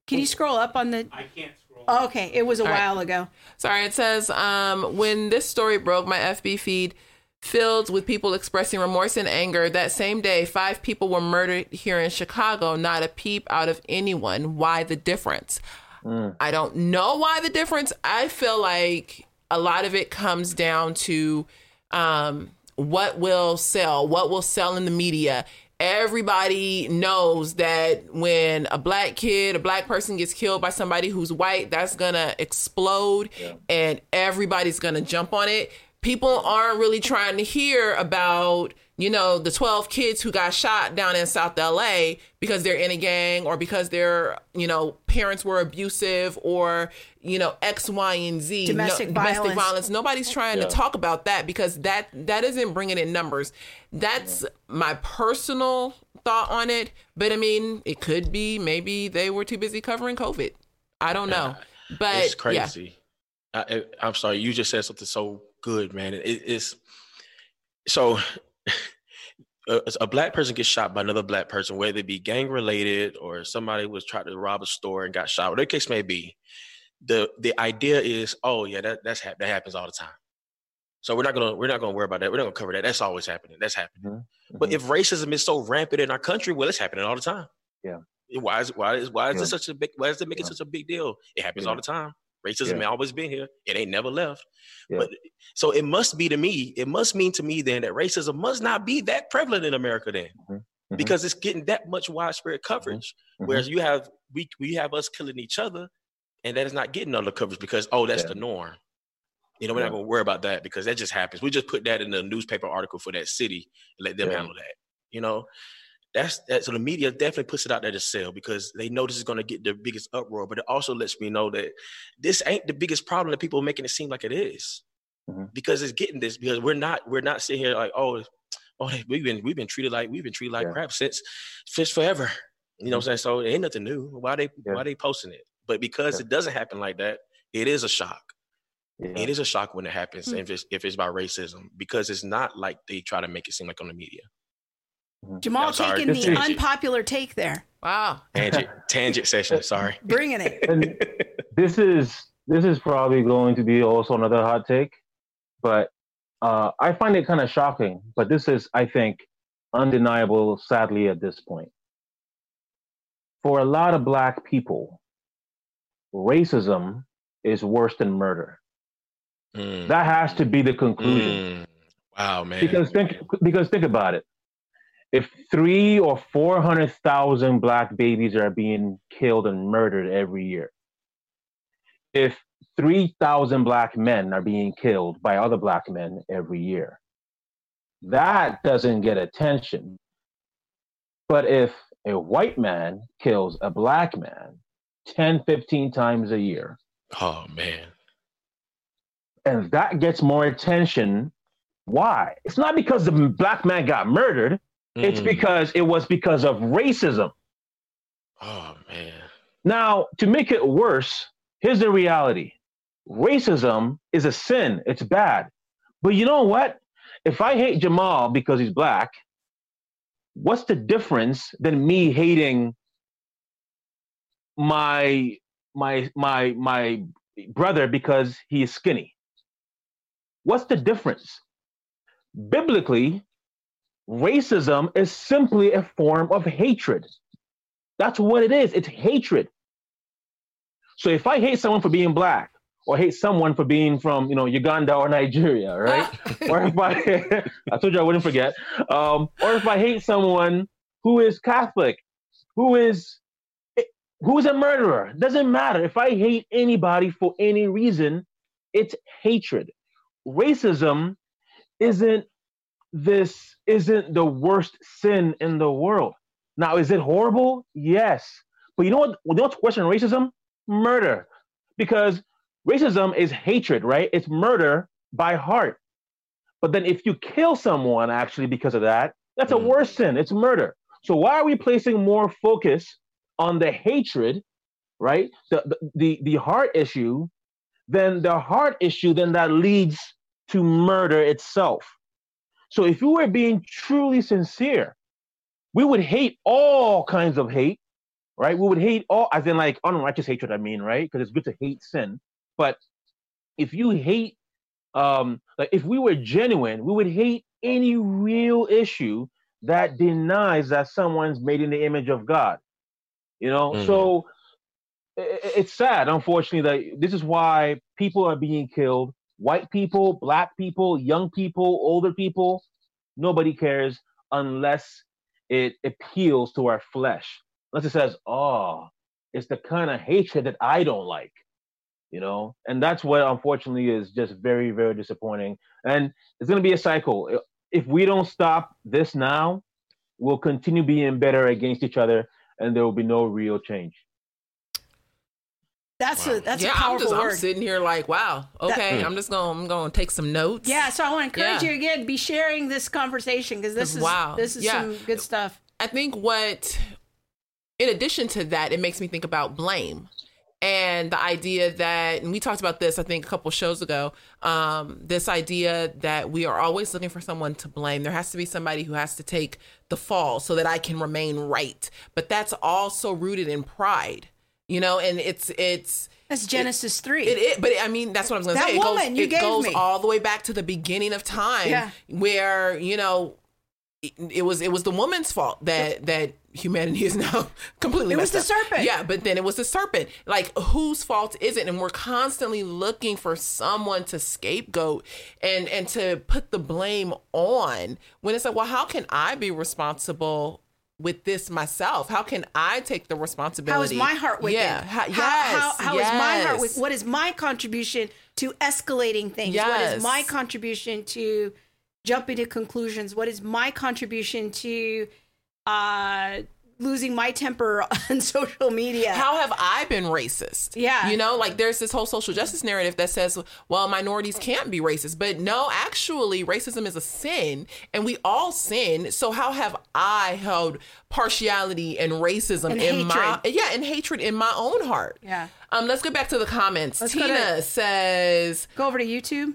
can you scroll up on the? I can't scroll Okay, it was a All right. while ago. Sorry, it says um, when this story broke, my FB feed filled with people expressing remorse and anger. That same day, five people were murdered here in Chicago. Not a peep out of anyone. Why the difference? I don't know why the difference. I feel like a lot of it comes down to um, what will sell, what will sell in the media. Everybody knows that when a black kid, a black person gets killed by somebody who's white, that's gonna explode and everybody's gonna jump on it. People aren't really trying to hear about, you know, the 12 kids who got shot down in South LA because they're in a gang or because their, you know, parents were abusive or, you know, X, Y, and Z. Domestic domestic violence. violence. Nobody's trying Yeah. to talk about that because that that isn't bringing in numbers. That's my personal thought on it. But I mean, it could be maybe they were too busy covering COVID. I don't know. But it's crazy. I, I, I'm sorry, you just said something so good, man. It, it's so a, a black person gets shot by another black person, whether it be gang related or somebody was trying to rob a store and got shot, whatever the case may be. The the idea is, oh yeah, that that's that happens all the time. So we're not gonna we're not gonna worry about that. We're not gonna cover that. That's always happening. That's happening. Mm-hmm. Mm-hmm. But if racism is so rampant in our country, well, it's happening all the time. Yeah. Why is why is why is Yeah. it such a big why is it making Yeah. such a big deal? It happens Yeah. all the time. Racism Yeah. always been here. It ain't never left. Yeah. But so it must be to me, it must mean to me then that racism must not be that prevalent in America then. Mhm. Because it's getting that much widespread coverage. Mhm. Whereas you have we we have us killing each other and that is not getting other coverage because oh that's Yeah. the norm. You know, we're not gonna worry about that because that just happens. We just put that in the newspaper article for that city and let them handle that. You know, that's that. So the media definitely puts it out there to sell because they know this is going to get the biggest uproar. But it also lets me know that this ain't the biggest problem that people are making it seem like it is. Mhm. because it's getting this because we're not we're not sitting here like oh oh we've been we've been treated like we've been treated like Yeah. crap since since forever. You know what I'm saying? So it ain't nothing new. Why they Yeah. why they posting it? But because Yeah. it doesn't happen like that, it is a shock. Yeah. It is a shock when it happens Hmm. if it's if it's about racism because it's not like they try to make it seem like on the media. Jamal I'm taking the is- unpopular take there, Wow. Tangent tangent session. Sorry. bringing it. and this is this is probably going to be also another hot take, but uh, I find it kind of shocking. But this is, I think, undeniable. Sadly, at this point, for a lot of black people, racism is worse than murder. Mm, That has to be the conclusion. mm. Wow, man. Because think because think about it. If three or four hundred thousand black babies are being killed and murdered every year, if three thousand black men are being killed by other black men every year, that doesn't get attention. But if a white man kills a black man 10, 15 times a year, oh man. and that gets more attention, why? It's not because the black man got murdered. It's Mm. because it was because of racism. Oh man. Now, to make it worse, here's the reality racism is a sin, it's bad. But you know what? If I hate Jamal because he's black, what's the difference than me hating my my my my brother because he is skinny? What's the difference? Biblically, racism is simply a form of hatred. That's what it is. It's hatred. So if I hate someone for being black, or hate someone for being from, you know, Uganda or Nigeria, right? or if I, I told you I wouldn't forget. Um, or if I hate someone who is Catholic, who is, who is a murderer, doesn't matter. If I hate anybody for any reason, it's hatred. Racism isn't this isn't the worst sin in the world. Now, is it horrible? Yes. But you know what? You know what's worse than racism? Murder. Because racism is hatred, right? It's murder by heart. But then if you kill someone actually because of that, that's a Mhm. worse sin. It's murder. So why are we placing more focus on the hatred, right? The the the, the heart issue, than the heart issue, then that leads to murder itself. So if we were being truly sincere, we would hate all kinds of hate right? We would hate all, as in like unrighteous hatred. I mean, right? Because it's good to hate sin, but if you hate, um, like if we were genuine, we would hate any real issue that denies that someone's made in the image of God. You know, Mhm. so it's sad, unfortunately, that this is why people are being killed. White people, black people, young people, older people, nobody cares unless it appeals to our flesh. Unless it says, oh, it's the kind of hatred that I don't like. You know, and that's what unfortunately is just very, very disappointing. And it's going to be a cycle. If we don't stop this now, we'll continue being better against each other, and there will be no real change. That's a that's yeah, I'm powerful just I'm sitting here like, wow, okay, I'm just gonna I'm going to take some notes. Yeah, so I want to encourage Yeah. you again, be sharing this conversation because this is Wow. this is Yeah. some good stuff. I think what, in addition to that, it makes me think about blame and the idea that, and we talked about this, I think, a couple shows ago. Um, this idea that we are always looking for someone to blame. There has to be somebody who has to take the fall so that I can remain right. But that's also rooted in pride, you know, and it's, it's, That's Genesis three. it is, but I mean, that's what I was going to That say. It woman goes, you it gave goes me. all the way back to the beginning of time, Yeah. where you know, it, it was it was the woman's fault that that humanity is now completely. It was messed the up. serpent. Yeah, but then it was the serpent. Like, whose fault is it? And we're constantly looking for someone to scapegoat and and to put the blame on. When it's like, well, how can I be responsible? With this myself, how can I take the responsibility? How is my heart wicked? Yeah, how, yes, how, how, how is my heart yes. wicked? What is my contribution to escalating things? What Yes. is my contribution to jumping to conclusions? What is my contribution to uh, losing my temper on social media? how have I been racist? Yeah. You know, like there's this whole social justice narrative that says, well, minorities can't be racist. But no, actually, racism is a sin and we all sin. So how have I held partiality and racism And in my hatred. yeah, and hatred in my own heart? Yeah. Um, let's get back to the comments. Let's go Tina to- says, Go over to YouTube.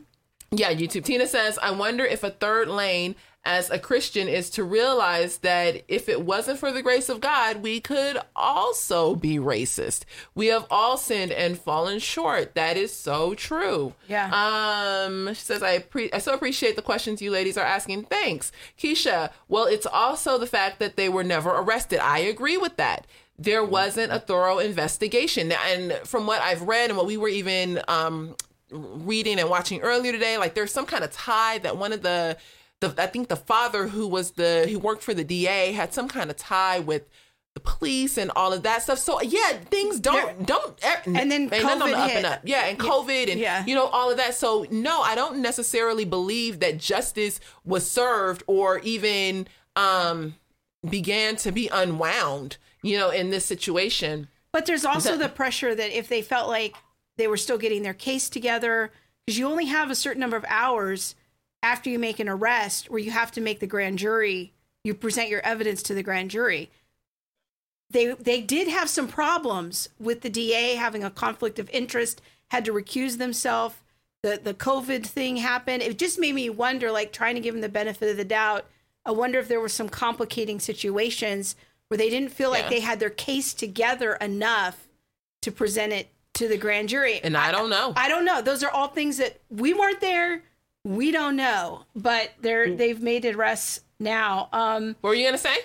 yeah, YouTube. Tina says, I wonder if a third lane as a Christian is to realize that if it wasn't for the grace of God, we could also be racist. We have all sinned and fallen short. That is so true. Yeah. Um, she says, I, pre- I so appreciate the questions you ladies are asking. Thanks. Keisha, well, it's also the fact that they were never arrested. I agree with that there wasn't a thorough investigation. And from what I've read and what we were even um, reading and watching earlier today, like there's some kind of tie that one of the, the I think the father who was the who worked for the DA had some kind of tie with the police and all of that stuff. So yeah, things don't don't And then ain't nothing on COVID the up hit. and up. Yeah, and COVID and Yeah. you know all of that. So no, I don't necessarily believe that justice was served or even um began to be unwound, you know, in this situation. But there's also the pressure that if they felt like they were still getting their case together, because you only have a certain number of hours after you make an arrest where you have to make the grand jury, you present your evidence to the grand jury. They they did have some problems with the DA having a conflict of interest, had to recuse themselves. The the COVID thing happened. It just made me wonder, like trying to give them the benefit of the doubt. I wonder if there were some complicating situations where they didn't feel like they had their case together enough to present it to the grand jury. And I don't know. I don't know. Those are all things that we weren't there. We don't know, but they're they've made arrests now. Um, What were you gonna say?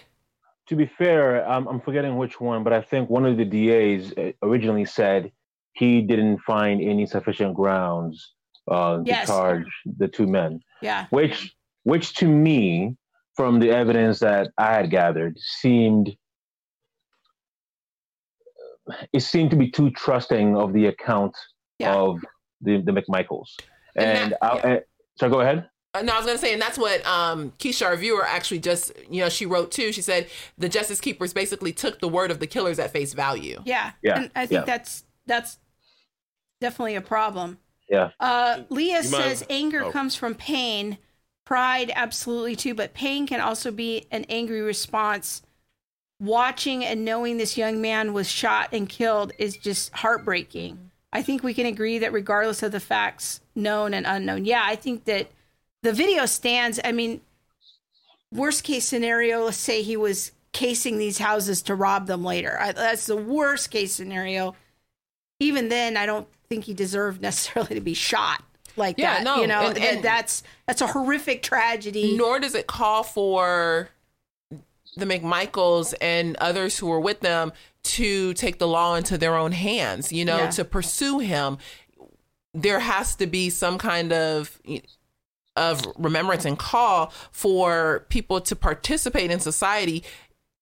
To be fair, I'm, I'm forgetting which one, but I think one of the DAs uh, originally said he didn't find any sufficient grounds uh, Yes. to charge the two men. yeah, which which to me from the evidence that i had gathered seemed it seemed to be too trusting of the account Yeah. of the, the mcmichaels And and, that- I, yeah. And- so go ahead Uh, No, I was gonna say, and that's what um, Keisha, our viewer, actually just you know she wrote too. She said the Justice Keepers basically took the word of the killers at face value. yeah, Yeah, And I think yeah. that's that's definitely a problem. yeah Uh, Leah You mind- says anger oh. comes from pain, pride absolutely too, but pain can also be an angry response. Watching and knowing this young man was shot and killed is just heartbreaking. I think we can agree that regardless of the facts known and unknown, yeah, I think that the video stands. I mean, worst case scenario, let's say he was casing these houses to rob them later. I, that's the worst case scenario. Even then, I don't think he deserved necessarily to be shot like Yeah, that. no, you know, and- and, and- that's that's a horrific tragedy. nor does it call for the McMichaels and others who were with them to take the law into their own hands, you know, Yeah. to pursue him. There has to be some kind of of remembrance and call for people to participate in society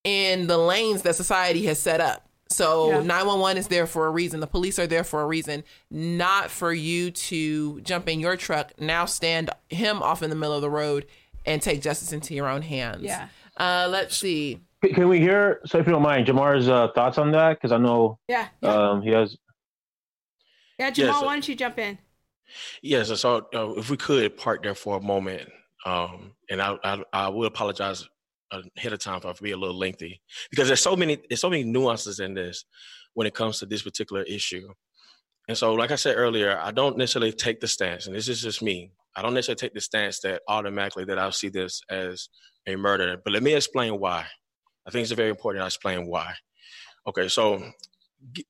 in the lanes that society has set up. So 911 is there for a reason. The police are there for a reason, not for you to jump in your truck, now stand him off in the middle of the road and take justice into your own hands. Yeah. Uh, let's see. Can- Can we hear, so if you don't mind, Jamar's uh, thoughts on that? Because I know yeah, yeah, um, he has. Yeah. Jamal, yes. why don't you jump in? Yes, so uh, if we could park there for a moment, um, and I, I I will apologize ahead of time for being a little lengthy because there's so many there's so many nuances in this when it comes to this particular issue. And so, like I said earlier, I don't necessarily take the stance, and this is just me. I don't necessarily take the stance that automatically that I'll see this as a murder. But let me explain why. I think it's very important I explain why. Okay, so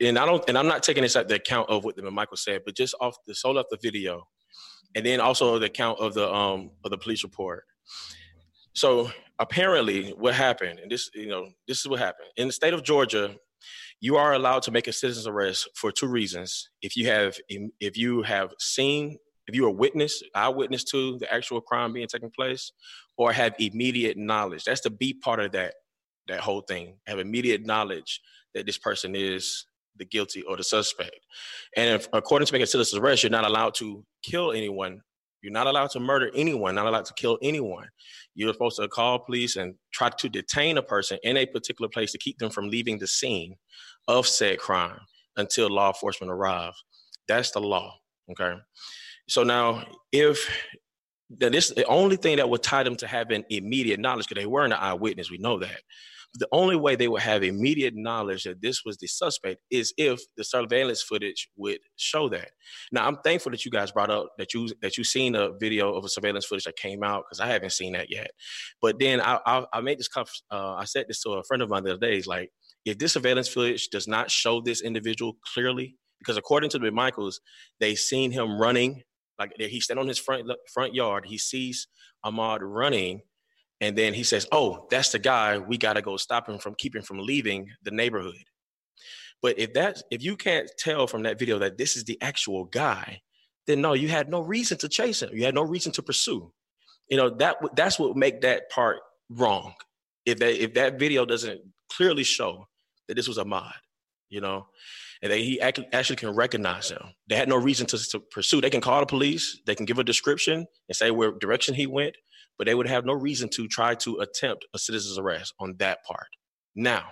and I don't and I'm not taking this at the account of what Michael said, but just off the sole of the video, and then also the account of the um of the police report. So apparently, what happened, and this you know this is what happened in the state of Georgia. You are allowed to make a citizen's arrest for two reasons: if you have if you have seen if you are witness, eyewitness to the actual crime being taking place, or have immediate knowledge. That's the B part of that that whole thing. Have immediate knowledge that this person is the guilty or the suspect. And if, according to making citizen's arrest, you're not allowed to kill anyone. You're not allowed to murder anyone, not allowed to kill anyone. You're supposed to call police and try to detain a person in a particular place to keep them from leaving the scene of said crime until law enforcement arrive. That's the law. Okay. So now, if this the only thing that would tie them to having immediate knowledge, because they weren't an eyewitness, we know that. The only way they would have immediate knowledge that this was the suspect is if the surveillance footage would show that. Now, I'm thankful that you guys brought up that you that you seen a video of a surveillance footage that came out because I haven't seen that yet. But then I I, I made this uh, I said this to a friend of mine the other day. Is like if this surveillance footage does not show this individual clearly, because according to the Michaels, they seen him running like he's standing on his front front yard. He sees Ahmaud running, and then he says, "Oh, that's the guy. We got to go stop him from keeping from leaving the neighborhood." But if that if you can't tell from that video that this is the actual guy, then no, you had no reason to chase him. You had no reason to pursue. You know that that's what make that part wrong. If that if that video doesn't clearly show that this was Ahmaud, you know, and that he actually, actually can recognize him. They had no reason to, to pursue. They can call the police, they can give a description and say where direction he went, but they would have no reason to try to attempt a citizen's arrest on that part. Now,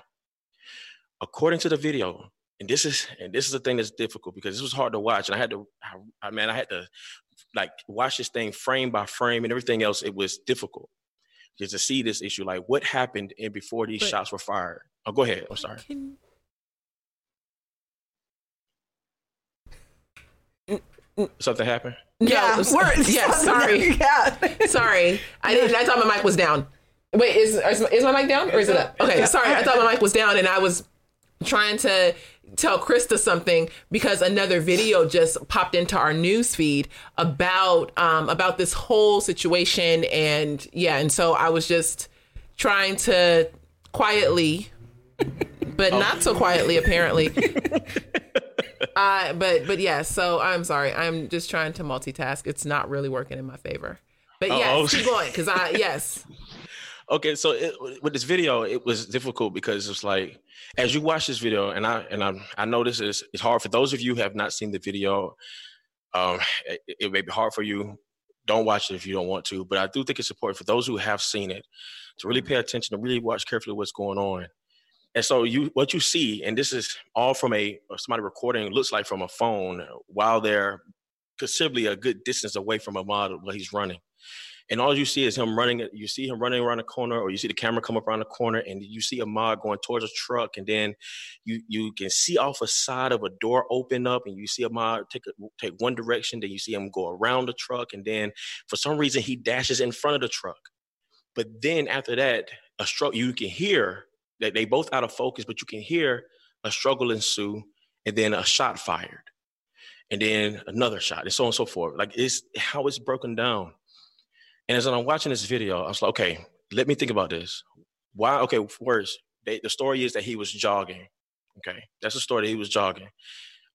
according to the video, and this is and this is the thing that's difficult because this was hard to watch, and I had to, I, I man, I had to like watch this thing frame by frame and everything else. It was difficult just to see this issue, like what happened and before these But- shots were fired. Oh, go ahead. I'm sorry. Can- Something happened. Yeah, No, we're- yeah, sorry. yeah. Sorry, I didn't. I thought my mic was down. Wait, is is, is my mic down or is it up? Okay, sorry. I thought my mic was down, and I was trying to tell Krista something because another video just popped into our news feed about um about this whole situation, and yeah, and so I was just trying to quietly, but not so quietly apparently. Uh, but but yeah, so I'm sorry. I'm just trying to multitask. It's not really working in my favor. But Oh, yes, oh. keep going because I yes. Okay, so it, with this video, it was difficult because it's like as you watch this video, and I and I I know this is it's hard for those of you who have not seen the video. Um, it, it may be hard for you. Don't watch it if you don't want to, but I do think it's important for those who have seen it to really pay attention to really watch carefully what's going on. And so you what you see, and this is all from a uh, somebody recording looks like from a phone while they're considerably a good distance away from a model while he's running and all you see is him running. You see him running around the corner, or you see the camera come up around the corner, and you see Ahmaud going towards a truck, and then you you can see off a side of a door open up, and you see Ahmaud take a, take one direction, then you see him go around the truck, and then for some reason he dashes in front of the truck. But then after that, a stroke you can hear They, they both out of focus, but you can hear a struggle ensue and then a shot fired and then another shot and so on and so forth. Like it's how it's broken down. And as I'm watching this video, I was like, okay, let me think about this. Why? Okay, first, they, the story is that he was jogging. Okay, that's the story that he was jogging.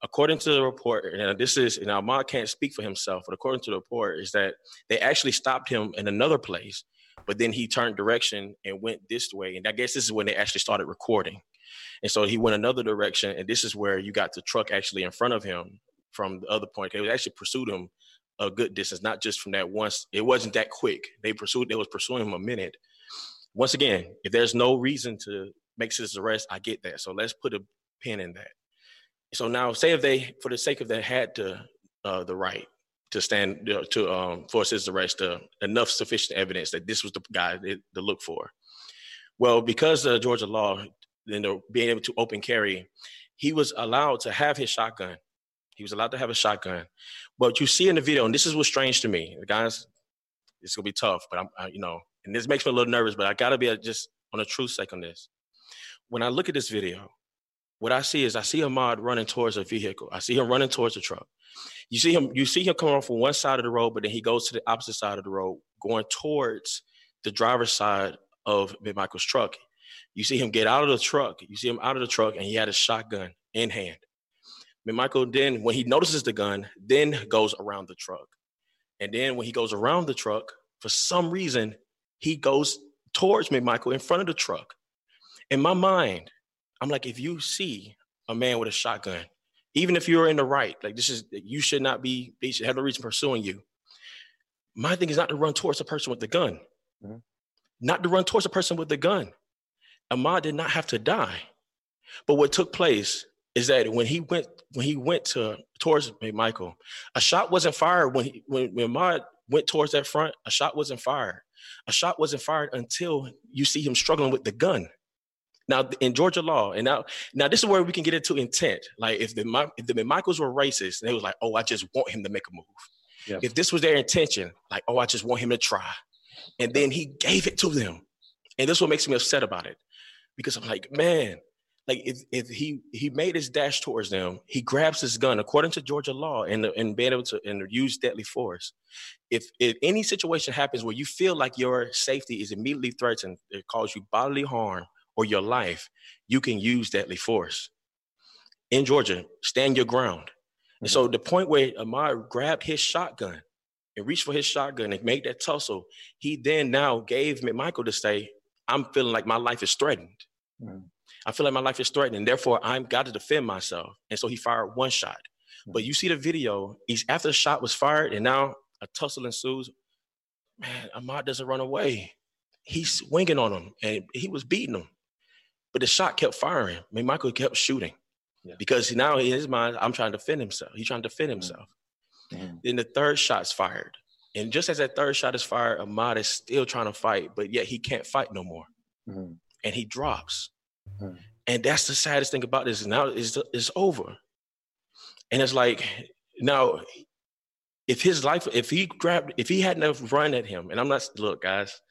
According to the report, and this is, and Ahmaud can't speak for himself, but according to the report, is that they actually stopped him in another place, but then he turned direction and went this way. And I guess this is when they actually started recording. And so he went another direction, and this is where you got the truck actually in front of him from the other point. They actually pursued him a good distance, not just from that once. It wasn't that quick. They pursued. They was pursuing him a minute. Once again, if there's no reason to make this arrest, I get that. So let's put a pin in that. So now, say if they, for the sake of that, had to uh, the right to stand to um, force his arrest, uh, enough sufficient evidence that this was the guy to look for. Well, because of Georgia law, you know, being able to open carry, he was allowed to have his shotgun. He was allowed to have a shotgun. But you see in the video, and this is what's strange to me, guys. It's gonna be tough, but I'm, I, you know, and this makes me a little nervous. But I gotta be just on a true sake on this. When I look at this video, what I see is I see Ahmaud running towards a vehicle. I see him running towards a truck. You see him, you see him coming off from one side of the road, but then he goes to the opposite side of the road, going towards the driver's side of Michael's truck. You see him get out of the truck. You see him out of the truck, and he had a shotgun in hand. Michael then, when he notices the gun, then goes around the truck. And then when he goes around the truck, for some reason, he goes towards McMichael in front of the truck. In my mind, I'm like, if you see a man with a shotgun, even if you're in the right, like this is, you should not be, they should have no reason pursuing you. My thing is not to run towards a person with the gun, mm-hmm. not to run towards a person with the gun. Ahmaud did not have to die. But what took place is that when he went when he went to towards Michael, a shot wasn't fired when he when, when Ahmaud went towards that front, a shot wasn't fired. A shot wasn't fired until you see him struggling with the gun. Now in Georgia law, and now now this is where we can get into intent. Like if the if the Michaels were racist, they was like, oh, I just want him to make a move. If this was their intention, like, oh, I just want him to try, and then he gave it to them, and this is what makes me upset about it, because I'm like, man, like if, if he he made his dash towards them, he grabs his gun according to Georgia law and and being able to and use deadly force. If if any situation happens where you feel like your safety is immediately threatened, it causes you bodily harm or your life, you can use deadly force. In Georgia, stand your ground. Mm-hmm. And so the point where Ahmaud grabbed his shotgun and reached for his shotgun and made that tussle, he then now gave McMichael to say, I'm feeling like my life is threatened. Mm-hmm. I feel like my life is threatened, and therefore I'm got to defend myself. And so he fired one shot. But you see the video, he's after the shot was fired, and now a tussle ensues. Man, Ahmaud doesn't run away. He's swinging on him, and he was beating him. But the shot kept firing. I mean, Michael kept shooting yeah. because now in his mind, I'm trying to defend himself. He's trying to defend mm-hmm. himself. Mm-hmm. Then the third shot's fired. And just as that third shot is fired, Ahmaud is still trying to fight, but yet he can't fight no more. Mm-hmm. And he drops. Mm-hmm. And that's the saddest thing about this. Now it's, it's over. And it's like, now, if his life, if he grabbed, if he hadn't run at him, and I'm not, look, guys,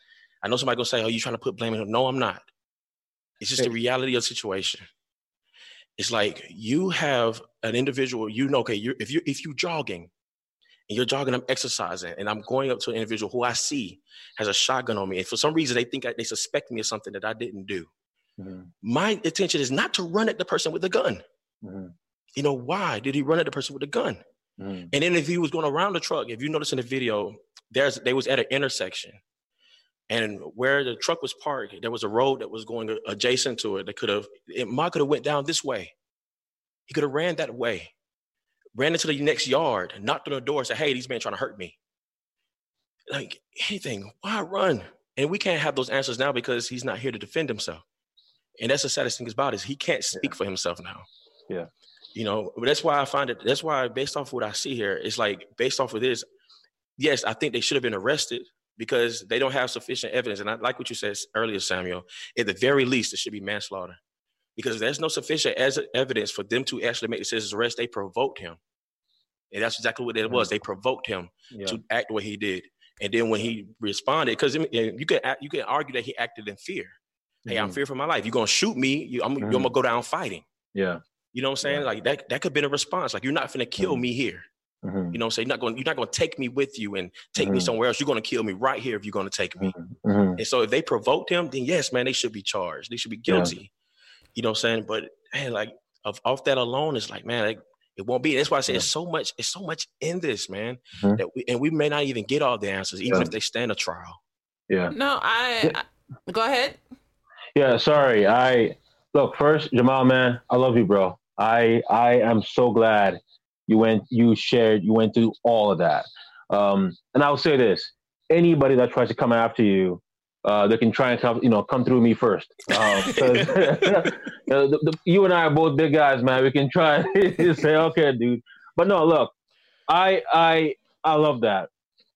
I know somebody gonna say, oh, you trying to put blame on him. No, I'm not. It's just the reality of the situation. It's like you have an individual, you know, okay, you're, if you if you jogging and you're jogging, I'm exercising, and I'm going up to an individual who I see has a shotgun on me, and for some reason they think I, they suspect me of something that I didn't do. Mm-hmm. My intention is not to run at the person with the gun. Mm-hmm. You know, why did he run at the person with the gun? Mm-hmm. And then if he was going around the truck, if you notice in the video, there's they was at an intersection. And where the truck was parked, there was a road that was going adjacent to it that could have, it might could have went down this way. He could have ran that way, ran into the next yard, knocked on the door, and said, hey, these men trying to hurt me. Like anything, why run? And we can't have those answers now because he's not here to defend himself. And that's the saddest thing about it is he can't speak yeah. for himself now. Yeah. You know, but that's why I find it, that's why based off of what I see here, it's like based off of this, yes, I think they should have been arrested because they don't have sufficient evidence. And I like what you said earlier, Samuel. At the very least, it should be manslaughter because there's no sufficient as evidence for them to actually make the citizen's arrest. They provoked him. And that's exactly what it was. They provoked him yeah. to act the way he did. And then when he responded, because you can you can argue that he acted in fear, Hey, I'm Mhm. fearing for my life. You're gonna shoot me. You, I'm, Mhm. you're gonna go down fighting. Yeah. You know what I'm saying? Yeah. Like that. That could have been a response. Like you're not gonna kill Mhm. me here. Mhm. You know what I'm saying? You're not going. You're not going to take me with you and take me Mhm. somewhere else. You're going to kill me right here if you're going to take me. Mhm. And so if they provoked him, then yes, man, they should be charged. They should be Yeah. guilty. You know what I'm saying? But man, like of, off that alone, it's like man, like, it won't be. That's why I say Yeah. it's so much. It's so much in this, man. Mhm. That we, and we may not even get all the answers, even Yeah. if they stand a trial. Yeah. No, I, I go ahead. Yeah, sorry. I look first, Jamal, man. I love you, bro. I I am so glad you went, you shared, you went through all of that. Um, and I'll say this: anybody that tries to come after you, uh, they can try and come, you know, come through me first. Um, the, the, you and I are both big guys, man. We can try and say, okay, dude. But no, look, I I I love that.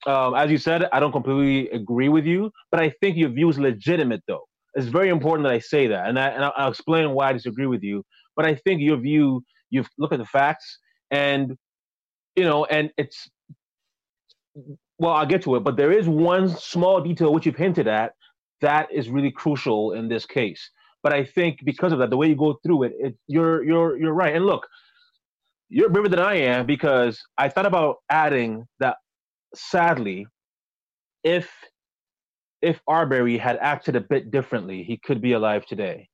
Um, as you said, I don't completely agree with you, but I think your view is legitimate, though it's very important that I say that, and, I, and I'll, explain why I disagree with you. But I think your view, you've look at the facts, and you know, and it's well, I'll get to it. But there is one small detail which you've hinted at that is really crucial in this case. But I think because of that, the way you go through it, it you're you're you're right. And look, you're braver than I am because I thought about adding that. Sadly, if if Arbery had acted a bit differently, he could be alive today.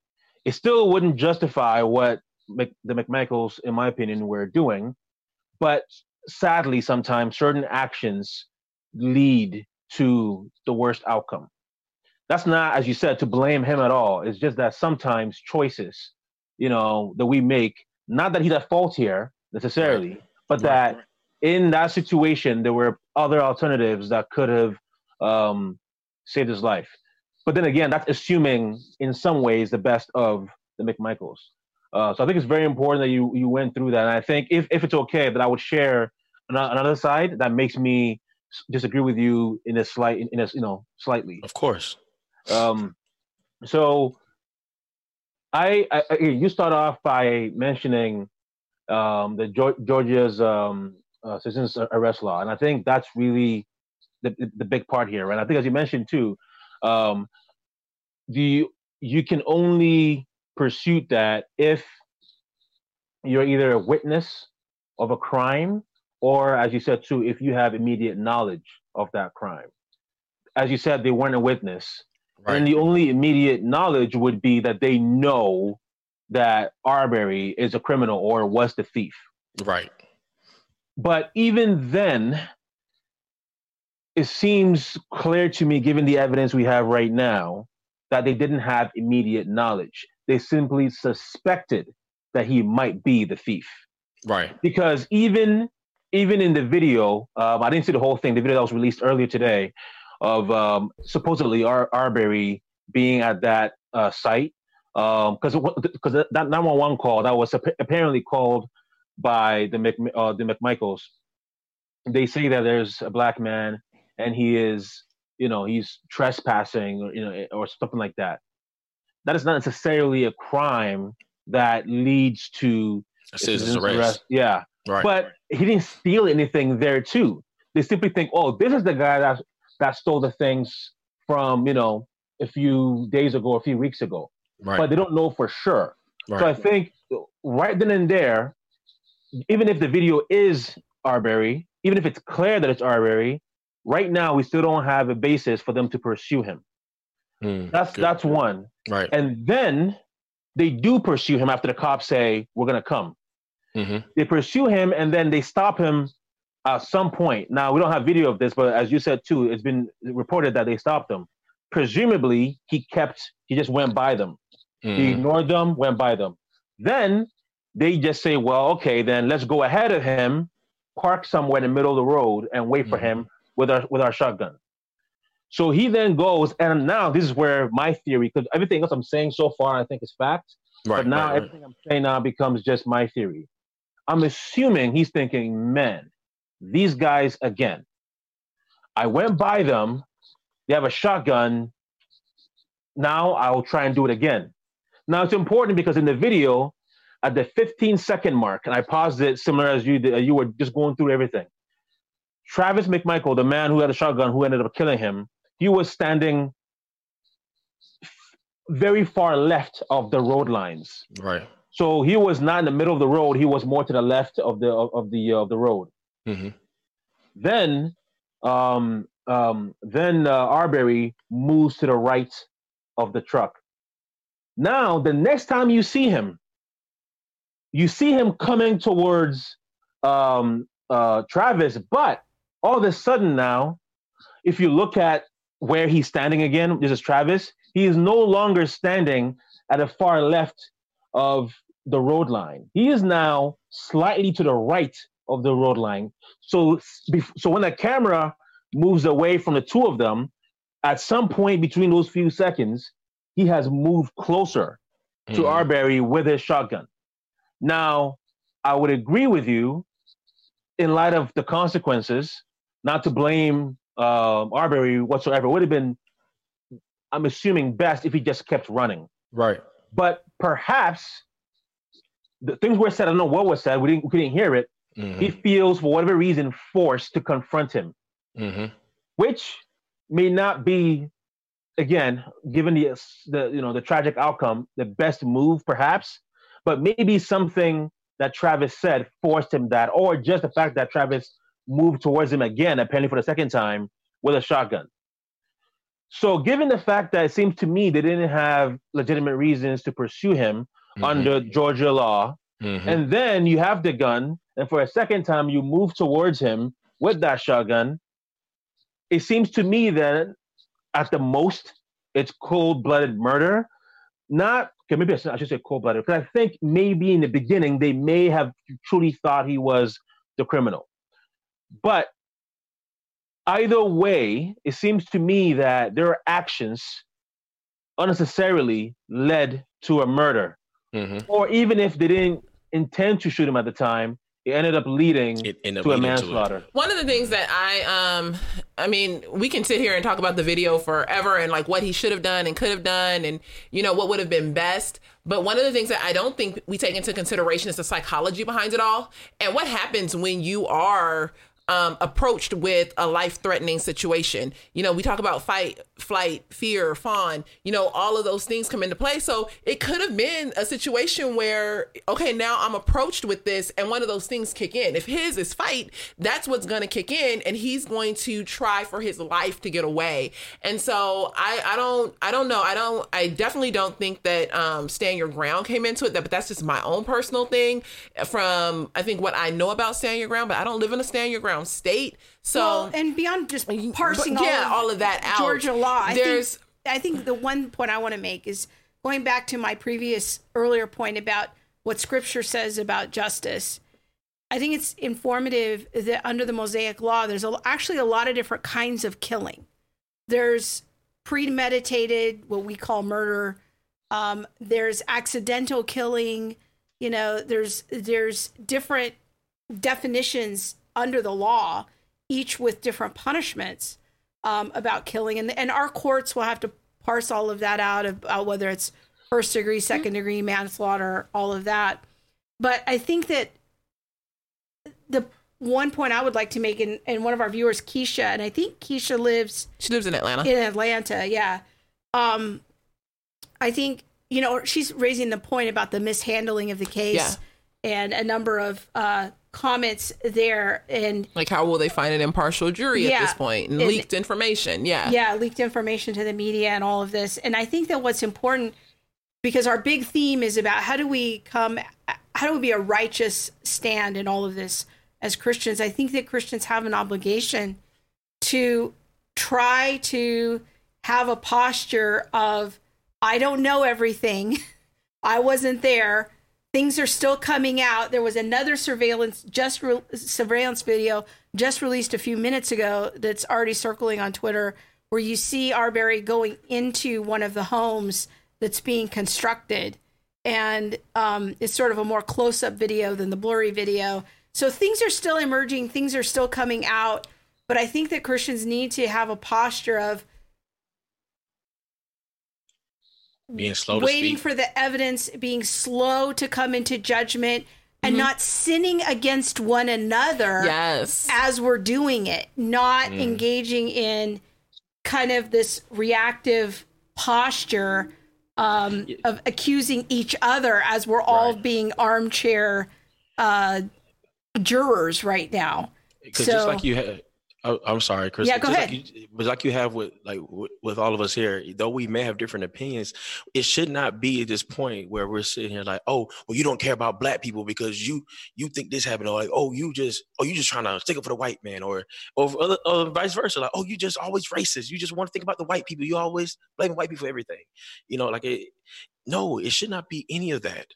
It still wouldn't justify what the McMichaels, in my opinion, were doing. But sadly, sometimes certain actions lead to the worst outcome. That's not, as you said, to blame him at all. It's just that sometimes choices, you know, that we make, not that he's at fault here necessarily, but that in that situation, there were other alternatives that could have um, saved his life. But then again, that's assuming in some ways the best of the McMichaels. Uh, so I think it's very important that you you went through that. And I think if, if it's okay, that I would share another side that makes me disagree with you in a slight in a you know slightly. Of course. Um, so I, I, you start off by mentioning um, the Georgia's um, uh, citizens arrest law, and I think that's really the, the, big part here. And I think, as you mentioned too, um, the you can only pursue that if you're either a witness of a crime, or as you said too, if you have immediate knowledge of that crime. As you said, they weren't a witness. Right. And the only immediate knowledge would be that they know that Arbery is a criminal or was the thief. right. But even then, it seems clear to me, given the evidence we have right now, that they didn't have immediate knowledge. They simply suspected that he might be the thief. Right. Because even even in the video, um, I didn't see the whole thing. The video that was released earlier today of um, supposedly Ar- Arbery being at that uh, site, because because that 911 call that was appa- apparently called by the Mc, uh, the McMichaels. They say that there's a black man and he is, you know, he's trespassing or you know or something like that. That is not necessarily a crime that leads to A citizen's arrest. Yeah, Right. but he didn't steal anything there too. They simply think, oh, this is the guy that that stole the things from you know a few days ago, a few weeks ago. right. But they don't know for sure. right. So I think right then and there, even if the video is Arbery, even if it's clear that it's Arbery, right now we still don't have a basis for them to pursue him. Mm, That's good. that's one. right. And then they do pursue him after the cops say we're gonna come. hmm They pursue him and then they stop him at some point. Now we don't have video of this, but as you said too, it's been reported that they stopped him. Presumably he kept he just went by them. He Mm-hmm. ignored them, went by them. Then they just say, well, okay, then let's go ahead of him, park somewhere in the middle of the road, and wait for Mhm. him with our with our shotgun. So he then goes, and now this is where my theory, because everything else I'm saying so far, I think is fact. Right. but now right, right. everything I'm saying now becomes just my theory. I'm assuming he's thinking, man, these guys again. I went by them. They have a shotgun. Now I'll try and do it again. Now it's important because in the video, at the 15 second mark, and I paused it similar as you did, you were just going through everything. Travis McMichael, the man who had a shotgun who ended up killing him, he was standing very far left of the road lines. Right. So he was not in the middle of the road. He was more to the left of the of, the of the road. hmm Then, um, um, then uh, Arbery moves to the right of the truck. Now, the next time you see him, you see him coming towards um, uh, Travis, but all of a sudden now, if you look at where he's standing again, this is Travis, he is no longer standing at the far left of the road line. He is now slightly to the right of the road line. So, so when the camera moves away from the two of them, at some point between those few seconds, he has moved closer to Mhm. Arbery with his shotgun. Now, I would agree with you in light of the consequences, not to blame um, Arbery whatsoever. Would have been, I'm assuming, best if he just kept running. Right. But perhaps the things were said. I don't know what was said. We didn't, we didn't hear it. hmm He feels, for whatever reason, forced to confront him, hmm which may not be, again, given the the you know the tragic outcome, the best move, perhaps. But maybe something that Travis said forced him that, or just the fact that Travis moved towards him again, apparently for the second time, with a shotgun. So, given the fact that it seems to me they didn't have legitimate reasons to pursue him Mm-hmm. under Georgia law, hmm and then you have the gun, and for a second time you move towards him with that shotgun, it seems to me that at the most it's cold-blooded murder. Not okay, maybe I should, say cold-blooded because I think maybe in the beginning they may have truly thought he was the criminal, but either way, it seems to me that their actions unnecessarily led to a murder hmm or even if they didn't intend to shoot him at the time, it ended up leading It ended up to a leading to manslaughter. One of the things that I um I mean, we can sit here and talk about the video forever and like what he should have done and could have done and you know what would have been best. But one of the things that I don't think we take into consideration is the psychology behind it all and what happens when you are um, approached with a life threatening situation. You know, we talk about fight, flight, fear, fawn, you know, all of those things come into play. So it could have been a situation where, okay, now I'm approached with this and one of those things kick in. If his is fight, that's what's going to kick in and he's going to try for his life to get away. And so I, I don't, I don't know. I don't, I definitely don't think that um, stand your ground came into it, that, but that's just my own personal thing from, I think what I know about stand your ground, but I don't live in a stand your ground state. So, well, and beyond just parsing but yeah, all, all of that out. Georgia law, I There's- think, I think the one point I want to make is going back to my previous earlier point about what Scripture says about justice. I think it's informative that under the Mosaic Law, there's a, actually a lot of different kinds of killing. There's premeditated, what we call murder. Um, there's accidental killing. You know, there's there's different definitions under the law, each with different punishments um, about killing, and and our courts will have to parse all of that out about whether it's first degree, second degree manslaughter, all of that. But I think that the one point I would like to make, and, and one of our viewers, Keisha, and I think Keisha lives she lives in Atlanta. in Atlanta, yeah. Um, I think you know she's raising the point about the mishandling of the case and a number of uh, comments there, and Like, how will they find an impartial jury Yeah. at this point? And And- leaked information. Yeah. yeah, leaked information to the media and all of this. And I think that what's important because our big theme is about how do we come, how do we be a righteous stand in all of this as Christians? I think that Christians have an obligation to try to have a posture of, I don't know everything, I wasn't there. Things are still coming out. There was another surveillance just re- surveillance video just released a few minutes ago that's already circling on Twitter where you see Arbery going into one of the homes that's being constructed and um, it's sort of a more close-up video than the blurry video. So things are still emerging, things are still coming out, but I think that Christians need to have a posture of Being slow to waiting speak. for the evidence, being slow to come into judgment, and not sinning against one another Yes. as we're doing it, not engaging in kind of this reactive posture um, of accusing each other as we're all Right. being armchair uh, jurors right now. Because So- just like you had, oh, I'm sorry, Chris. Yeah, go just ahead. Like you, but like you have with like with, with all of us here, though we may have different opinions, it should not be at this point where we're sitting here like, oh, well, you don't care about black people because you you think this happened, or like, oh, you just, oh, you just trying to stick up for the white man, or or, other- or vice versa, like, oh, you just always racist, you just want to think about the white people, you always blame white people for everything, you know, like it. No, it should not be any of that.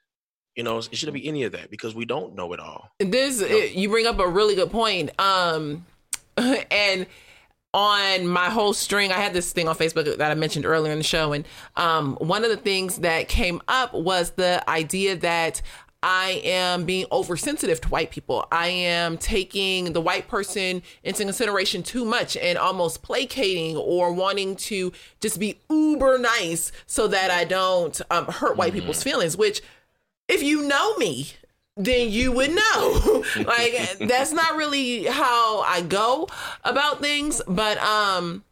You know, it shouldn't be any of that because we don't know it all. this it- you bring up a really good point um and on my whole string i had this thing on facebook that i mentioned earlier in the show and um one of the things that came up was the idea that I am being oversensitive to white people. I am taking the white person into consideration too much and almost placating or wanting to just be uber nice so that I don't um, hurt white people's feelings, which if you know me, then you would know. like that's not really how I go about things, but um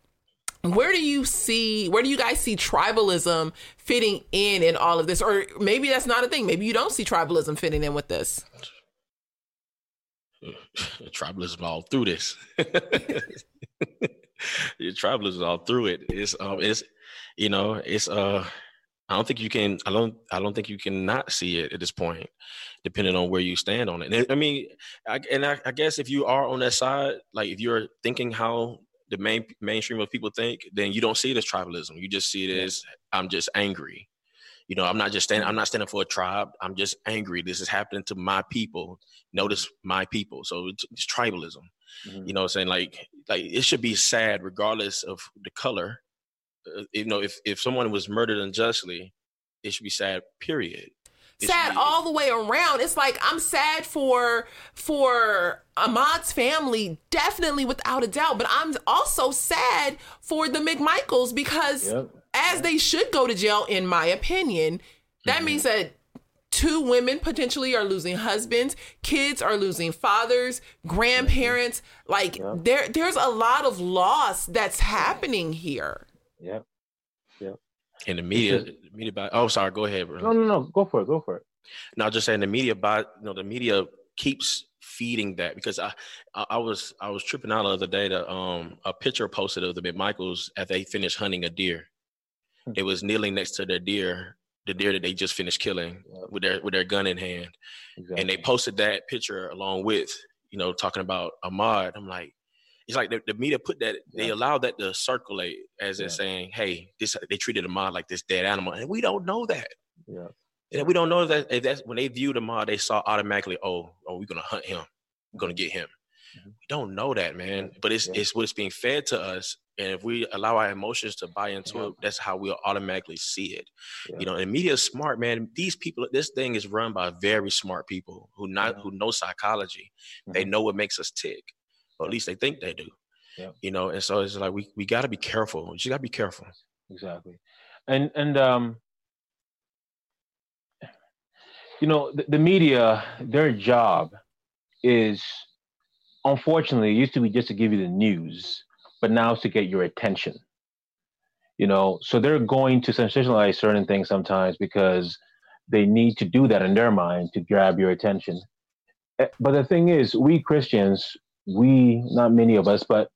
where do you see where do you guys see tribalism fitting in in all of this or maybe that's not a thing maybe you don't see tribalism fitting in with this tribalism all through this. Tribalism all through it. It's um it's you know, it's uh I don't think you can I don't I don't think you can not see it at this point, depending on where you stand on it. And I mean I, and I, I guess if you are on that side, like if you're thinking how the main mainstream of people think, then you don't see it as tribalism. You just see it as I'm just angry. You know, I'm not just standing. I'm not standing for a tribe. I'm just angry. This is happening to my people. Notice my people. So it's, it's tribalism. Mhm. You know, what I'm saying like like it should be sad regardless of the color. Uh, you know, if if someone was murdered unjustly, it should be sad. Period. It should sad be- all the way around it's like i'm sad for for ahmaud's family definitely without a doubt but i'm also sad for the mcmichaels because Yep. as they should go to jail in my opinion that Mm-hmm. means that two women potentially are losing husbands kids are losing fathers grandparents like Yeah. there there's a lot of loss that's happening here Yep. Yep. And the media. Media by, oh, sorry. Go ahead, bro. No, no, no. Go for it. Go for it. No, just saying the media by you know the media keeps feeding that because I, I I was I was tripping out the other day to um a picture posted of the McMichaels after they finished hunting a deer. Hmm. It was kneeling next to their deer, the deer that they just finished killing Yep. with their with their gun in hand, Exactly. and they posted that picture along with you know talking about Ahmaud. I'm like. It's like the, the media put that they Yeah. allowed that to circulate as in saying, "Hey, this they treated the Ahmaud like this dead animal," and we don't know that. yeah. And we don't know that if that's when they viewed him, uh, they saw automatically, oh, oh, we're gonna hunt him, we're gonna get him. Mhm. We don't know that, man. But it's Yeah. it's what's being fed to us, and if we allow our emotions to buy into Yeah. it, that's how we'll automatically see it. Yeah. You know, and media is smart, man. These people, this thing is run by very smart people who not Yeah. who know psychology. They Mhm. know what makes us tick, or at least they think they do. Yeah. You know, and so it's like we we got to be careful. Just got to be careful. exactly and and um you know the, the media their job is unfortunately it used to be just to give you the news but now it's to get your attention you know so they're going to sensationalize certain things sometimes because they need to do that in their mind to grab your attention Eh, but the thing is we christians we not many of us but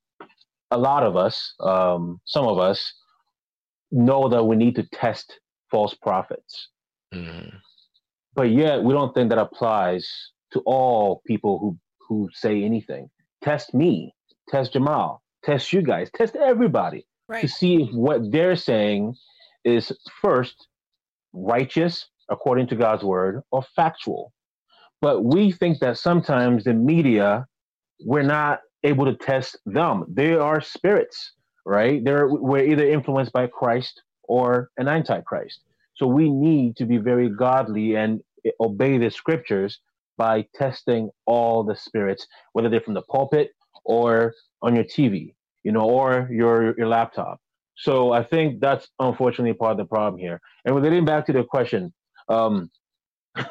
a lot of us um, some of us know that we need to test false prophets. Mhm. but yet we don't think that applies to all people who who say anything. Test me. Test jamal. Test you guys. Test everybody right. to see if what they're saying is first righteous according to god's word or factual. But we think that sometimes the media we're not able to test them they are spirits right they're we're either influenced by christ or an antichrist so we need to be very godly and obey the scriptures by testing all the spirits, whether they're from the pulpit or on your TV, you know, or your your laptop. So I think that's unfortunately part of the problem here. And we're getting back to the question. Um,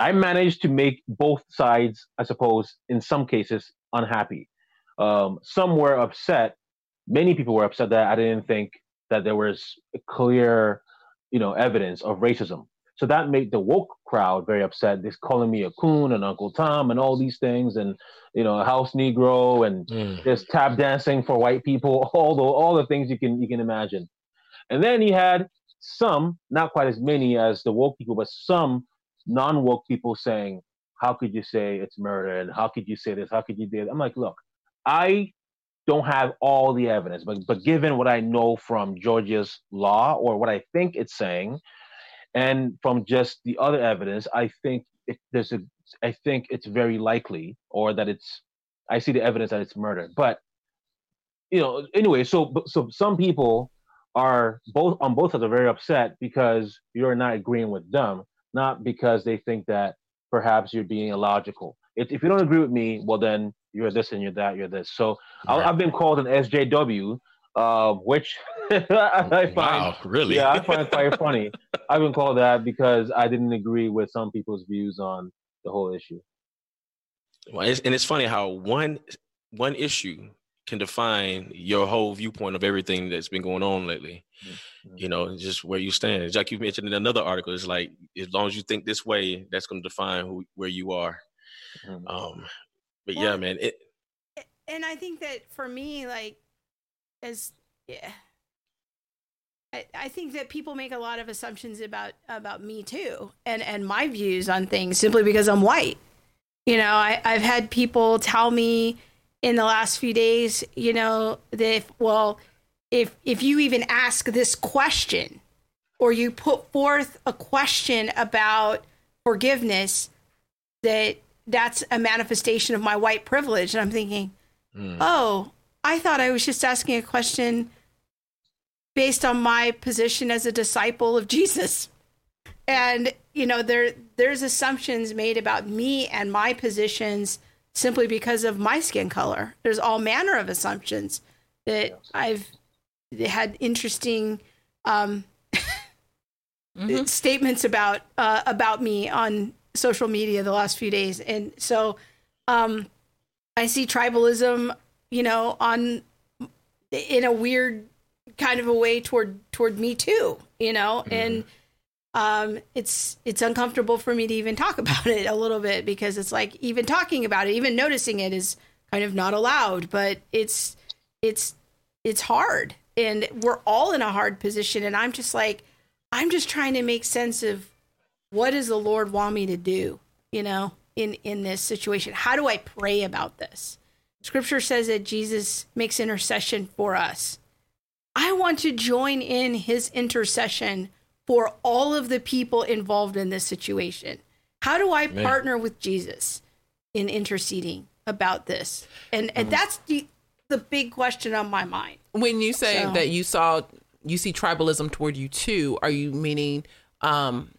I managed to make both sides, I suppose, in some cases, unhappy. Um, some were upset. Many people were upset that I didn't think that there was clear you know, evidence of racism. So that made the woke crowd very upset. They're calling me a coon and Uncle Tom and all these things, and you know, a house Negro and Mm. just tap dancing for white people, all the all the things you can you can imagine. And then he had some, not quite as many as the woke people, but some non-woke people saying, "How could you say it's murder? And how could you say this? How could you do?" It? I'm like, look, I don't have all the evidence, but but given what I know from Georgia's law or what I think it's saying, and from just the other evidence, I think it, there's a I think it's very likely, or that it's I see the evidence that it's murder. But you know, anyway, so so some people are both on both sides are very upset because you're not agreeing with them, not because they think that perhaps you're being illogical. If, if you don't agree with me, well then you're this and you're that, you're this. So I, Right. I've been called an SJW, uh, which I find wow, really? yeah, I find it quite funny. I've been called that because I didn't agree with some people's views on the whole issue. Well, it's, and it's funny how one one issue can define your whole viewpoint of everything that's been going on lately. Mhm. You know, just where you stand. It's like you mentioned in another article, it's like as long as you think this way, that's going to define who where you are. Mhm. Um, but yeah, man, it, and I think that for me, like, as yeah, I, I think that people make a lot of assumptions about about me too, and and my views on things simply because I'm white. You know, I I've had people tell me in the last few days, you know, that if, well, if if you even ask this question, or you put forth a question about forgiveness, that that's a manifestation of my white privilege, and I'm thinking mm, oh, I thought I was just asking a question based on my position as a disciple of Jesus. And you know, there there's assumptions made about me and my positions simply because of my skin color. There's all manner of assumptions that I've had interesting um, Mhm. statements about uh, about me on social media the last few days, and so um, I see tribalism, you know, on in a weird kind of a way toward toward me too, you know, and um, it's it's uncomfortable for me to even talk about it a little bit because it's like even talking about it, even noticing it is kind of not allowed, but it's it's it's hard, and we're all in a hard position, and I'm just like I'm just trying to make sense of what does the Lord want me to do, you know, in in this situation. How do I pray about this? Scripture says that Jesus makes intercession for us. I want to join in his intercession for all of the people involved in this situation. How do I Man. partner with Jesus in interceding about this? And and that's the the big question on my mind. When you say So- that you saw you see tribalism toward you too, are you meaning um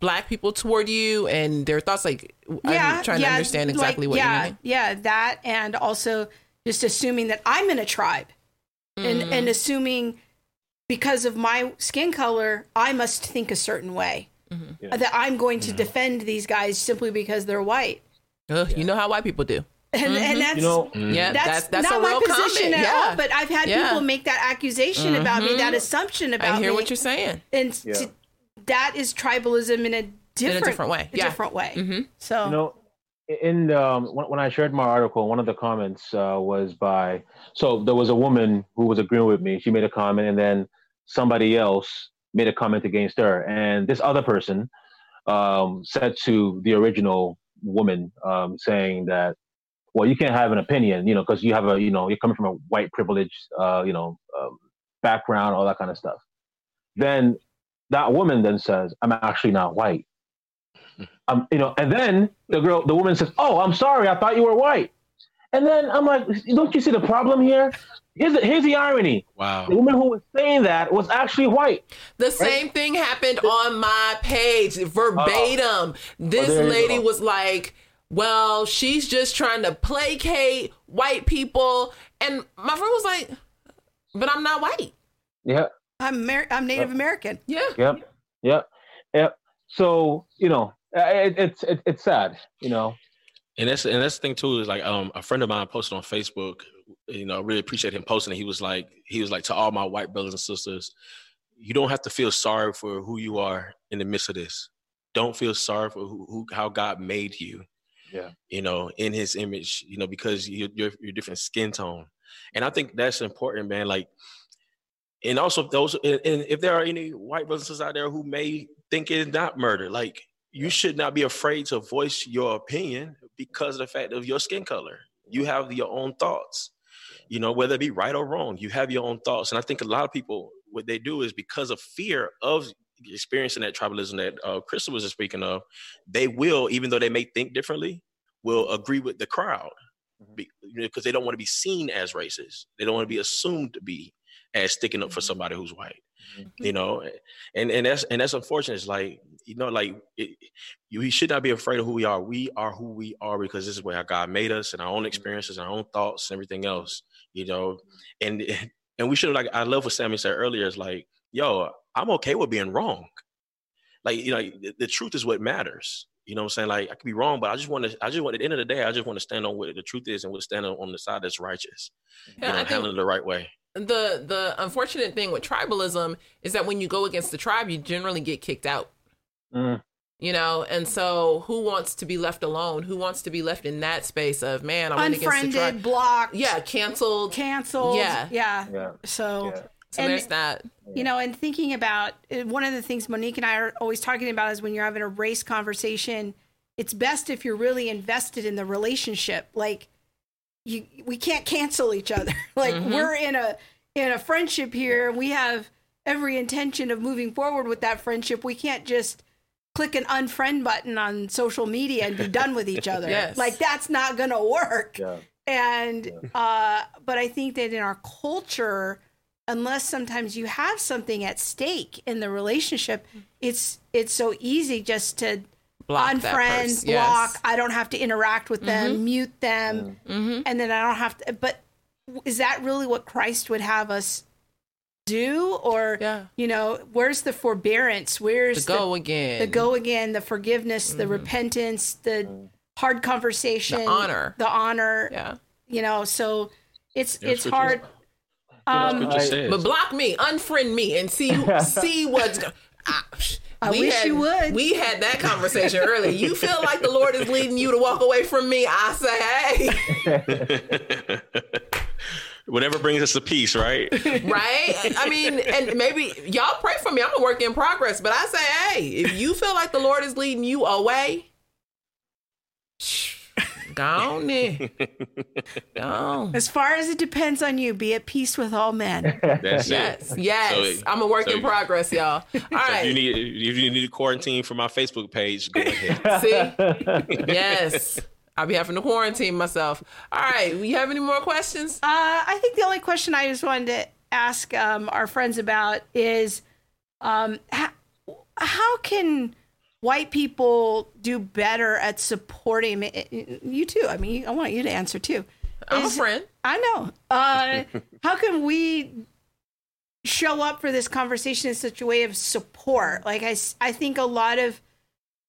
black people toward you and their thoughts like I'm trying to understand exactly like, what yeah, you mean. Yeah, that and also just assuming that I'm in a tribe and Mm. and assuming because of my skin color, I must think a certain way. Mm-hmm. Yeah. That I'm going to defend these guys simply because they're white. Ugh, You know how white people do. And and that's You know, Yeah, that's, that's that's not a my real position comment. at yeah. all. But I've had Yeah. Mm-hmm. people make that accusation about me, that assumption about me. I hear me. what you're saying. and Yeah. to- that is tribalism in a different, different way. a Yeah. different way. Mhm. So you know in um, when, when i shared my article one of the comments uh, was by so there was a woman who was agreeing with me she made a comment and then somebody else made a comment against her. And this other person um, said to the original woman um, saying that well you can't have an opinion you know because you have a you know you're coming from a white privileged uh, you know um, background all that kind of stuff. Then that woman then says i'm actually not white. Um, you know, and then the girl, the woman says, "Oh, I'm sorry, I thought you were white." And then I'm like, "Don't you see the problem here? Here's the, here's the irony: wow. the woman who was saying that was actually white." The same thing happened on my page, verbatim. this Oh, there you lady was like, "Well, she's just trying to placate white people," and my friend was like, "But I'm not white." Yeah, I'm Amer- I'm Native American. Yeah, yep, yep, yep. So you know, uh, it, it's it, it's sad, you know. And that's and that's the thing too is like um a friend of mine posted on Facebook. You know, I really appreciate him posting. it. He was like he was like to all my white brothers and sisters, you don't have to feel sorry for who you are in the midst of this. Don't feel sorry for who, who how God made you. Yeah. You know, in His image. You know, because you, you're you're different skin tone, and I think that's important, man. Like, and also those, and if there are any white brothers and sisters out there who may think it's not murder, like you should not be afraid to voice your opinion because of the fact of your skin color. You have your own thoughts, you know, whether it be right or wrong, you have your own thoughts. And I think a lot of people, what they do is because of fear of experiencing that tribalism that uh, Krista was speaking of, they will, even though they may think differently, will agree with the crowd mm-hmm. because you know, they don't want to be seen as racist. They don't want to be assumed to be as sticking up for mm-hmm. somebody who's white. Mm-hmm. You know, and and that's and that's unfortunate. It's like you know, like it, we should not be afraid of who we are. We are who we are because this is where God made us, and our own mm-hmm. experiences, our own thoughts, and everything else. You know, and and we should like. I love what Sammy said earlier. It's like, yo, I'm okay with being wrong. Like you know, the, the truth is what matters. You know what I'm saying? Like I could be wrong, but I just want to. I just want at the end of the day, I just want to stand on what the truth is and we'll stand on, the side that's righteous. Yeah, you know, handle it the right way. the the unfortunate thing with tribalism is that when you go against the tribe, you generally get kicked out. Mm. You know, and so who wants to be left alone? Who wants to be left in that space of man? I went against the Unfriended, blocked, Yeah, canceled. canceled. Yeah. yeah. Yeah. So. Yeah. So And- there's that. You know, and thinking about uh, one of the things Monique and I are always talking about is when you're having a race conversation, it's best if you're really invested in the relationship. Like, you, we can't cancel each other. like, we're in a in a friendship here. We have every intention of moving forward with that friendship. We can't just click an unfriend button on social media and be done with each other. Yes. Like, that's not going to work Yeah. and uh but i think that in our culture unless sometimes you have something at stake in the relationship it's it's so easy just to Block that unfriend person. block Yes. i don't have to interact with them mute them Mm-hmm. and then i don't have to but is that really what christ would have us do or Yeah. you know where's the forbearance where's To go the, again. the go again the forgiveness the repentance the hard conversation Mm-hmm. The honor. the honor Yeah. you know so it's Yeah, it's hard um I- But block me, unfriend me, and see see what's. go- I, I we wish had, you would. We had that conversation earlier. You feel like the Lord is leading you to walk away from me. I say, hey, Whatever brings us to peace, right? right? I mean, and maybe y'all pray for me. I'm a work in progress, but I say, hey, if you feel like the Lord is leading you away, go on then. Go as far as it depends on you be at peace with all men That's Yes, it. yes. So- I'm a work so- in progress, y'all. All So if you need if you need a quarantine for my Facebook page, go ahead. See? yes. I'll be having to quarantine myself. All right. We have any more questions? uh i think the only question i just wanted to ask um our friends about is um how, how can white people do better at supporting you too i mean i want you to answer too I'm a friend. I know. Uh, how can we show up for this conversation in such a way of support? Like I, I think a lot of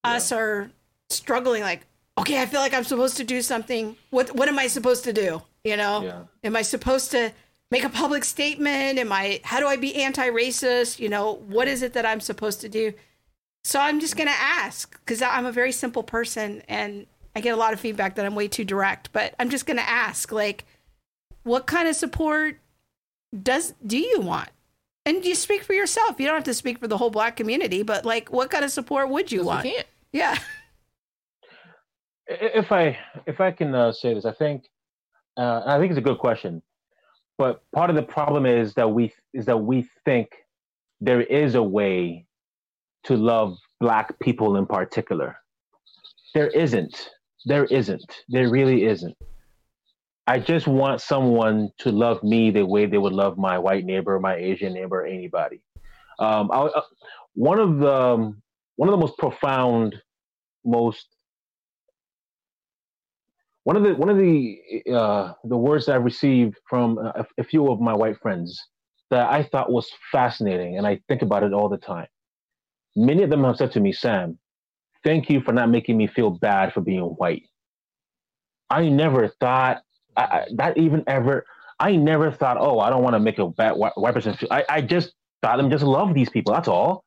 us are struggling. Like, okay, I feel like I'm supposed to do something. What What am I supposed to do? You know, Yeah. am I supposed to make a public statement? Am I? How do I be anti-racist? You know, what is it that I'm supposed to do? So I'm just gonna ask because I'm a very simple person and I get a lot of feedback that I'm way too direct. But I'm just gonna ask, like, what kind of support does do you want? And you speak for yourself. You don't have to speak for the whole black community, but like, what kind of support would you want? We can't. Yeah. if I if I can uh, say this, I think uh, I think it's a good question. But part of the problem is that we is that we think there is a way to love black people in particular. There isn't. There isn't. There really isn't. I just want someone to love me the way they would love my white neighbor, my Asian neighbor, anybody. Um, I, uh, one of the um, one of the most profound, most one of the one of the uh, the words that I've received from a, a few of my white friends that I thought was fascinating, and I think about it all the time. Many of them have said to me, "Sam, thank you for not making me feel bad for being white." I never thought I, I, that even ever. I never thought, "Oh, I don't want to make a bad white, white person feel." I, I just thought them just love these people. That's all.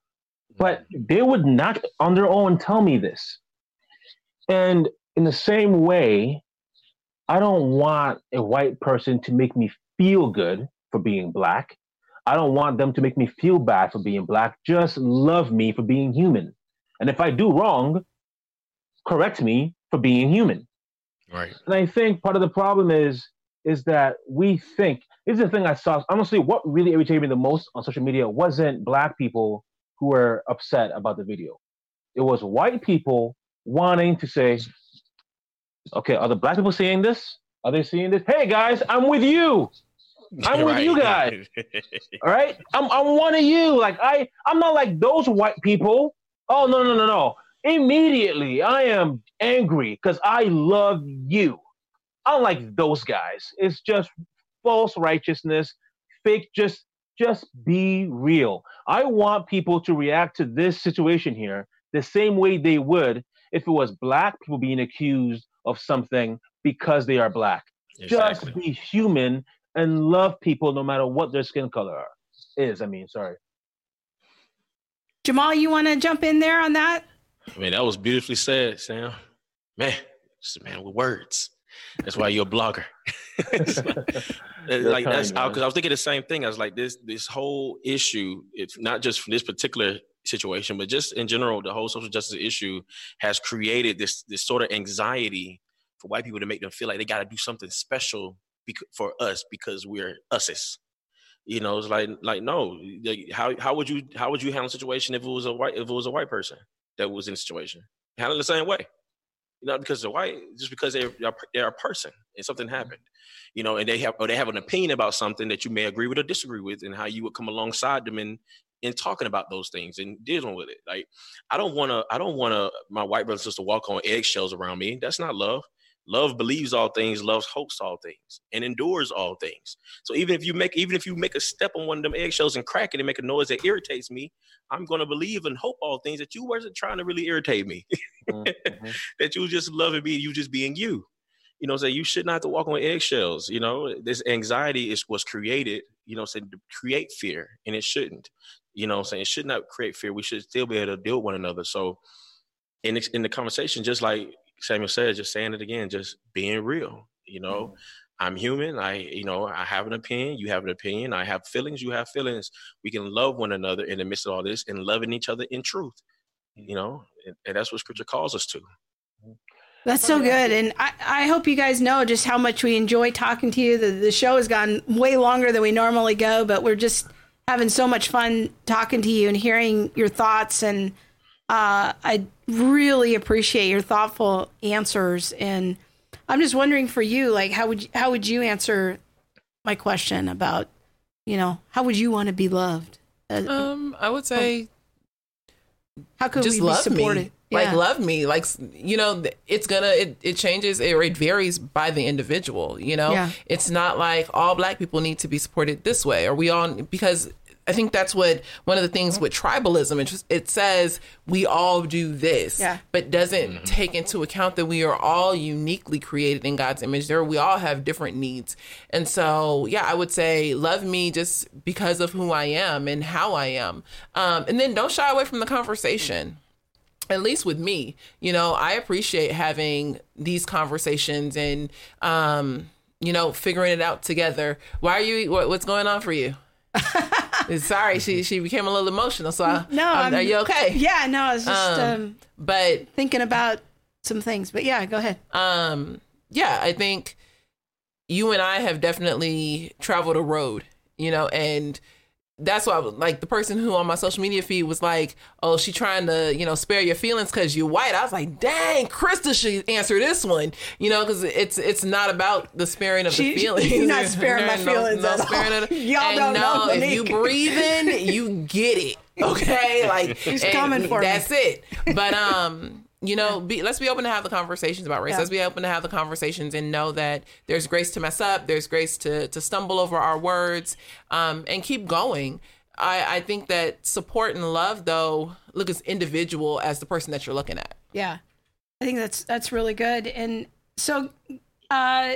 But they would not on their own tell me this. And in the same way, I don't want a white person to make me feel good for being black. I don't want them to make me feel bad for being black. Just love me for being human. And if I do wrong, correct me for being human. Right. And I think part of the problem is is that we think this is the thing I saw. Honestly, what really irritated me the most on social media wasn't black people who were upset about the video. It was white people wanting to say, okay, are the black people seeing this? Are they seeing this? Hey guys, I'm with you. I'm with you guys. All right. I'm I'm one of you. Like I I'm not like those white people. Oh no no no no. Immediately I am angry because I love you. Unlike those guys. It's just false righteousness, fake just just be real. I want people to react to this situation here the same way they would if it was black people being accused of something because they are black. Exactly. Just be human and love people no matter what their skin color are, is. I mean, sorry. Jamal, you want to jump in there on that? I mean, that was beautifully said, Sam. Man, just a man with words. That's why you're a blogger. like kind, that's because. I was thinking the same thing. I was like, this this whole issue, it's not just for this particular situation, but just in general, the whole social justice issue has created this this sort of anxiety for white people to make them feel like they got to do something special bec- for us because we're us's. You know, it's like like no. like, How how would you how would you handle a situation if it was a white if it was a white person that was in the situation? Handle the same way You know because they're white, just because they're they're a person and something mm-hmm. happened, you know, and they have or they have an opinion about something that you may agree with or disagree with, and how you would come alongside them in in talking about those things and dealing with it. Like, I don't want to, I don't want to my white brother and sister walk on eggshells around me. That's not love. Love believes all things, loves hopes all things, and endures all things. So even if you make even if you make a step on one of them eggshells and crack it and make a noise that irritates me, I'm gonna believe and hope all things that you wasn't trying to really irritate me. Mhm. that you just loving me, you just being you. You know, say you should not have to walk on eggshells. You know, this anxiety is was created, you know, saying to create fear, and it shouldn't. You know, I'm saying it should not create fear. We should still be able to deal with one another. So, in the- in the conversation, just like Samuel said, just saying it again, just being real. You know, mm-hmm. I'm human. I, you know, I have an opinion. You have an opinion. I have feelings. You have feelings. We can love one another in the midst of all this, and loving each other in truth. Mm-hmm. You know, and, and that's what Scripture calls us to. Mm-hmm. That's so good. And I, I hope you guys know just how much we enjoy talking to you. The, the show has gone way longer than we normally go, but we're just having so much fun talking to you and hearing your thoughts. And uh, I really appreciate your thoughtful answers. And I'm just wondering for you, like, how would you, how would you answer my question about, you know, how would you want to be loved? Uh, Um, I would say how could just we be supported? me. Like love me. Like you know, it's gonna it, it changes it, it varies by the individual, you know? Yeah. It's not like all black people need to be supported this way or we all because I think that's what one of the things with tribalism it just it says we all do this Yeah. but doesn't take into account that we are all uniquely created in God's image there we all have different needs and so yeah I would say love me just because of who I am and how I am um, and then don't shy away from the conversation at least with me, you know, I appreciate having these conversations and, um, you know, figuring it out together. Why are you? What, what's going on for you? Sorry, she she became a little emotional. So, I, No, I'm- are you okay? Yeah, no, I was just Um, um, But thinking about some things. But yeah, go ahead. um, yeah, I think you and I have definitely traveled a road, you know, and that's why, like, the person who on my social media feed was like, "Oh, she trying to, you know, spare your feelings because you're white." I was like, "Dang, Krista should answer this one," you know, because it's it's not about the sparing of She- the feelings. you're not sparing my No- feelings no at all. sparing of Y'all don't know no, if Monique. you breathing, you get it. Okay, like She's coming for me. That's it. But um, you know, be, let's be open to have the conversations about race. Yeah. Let's be open to have the conversations and know that there's grace to mess up. There's grace to to stumble over our words, um, and keep going. I, I think that support and love, though, look as individual as the person that you're looking at. Yeah, I think that's that's really good. And so, uh,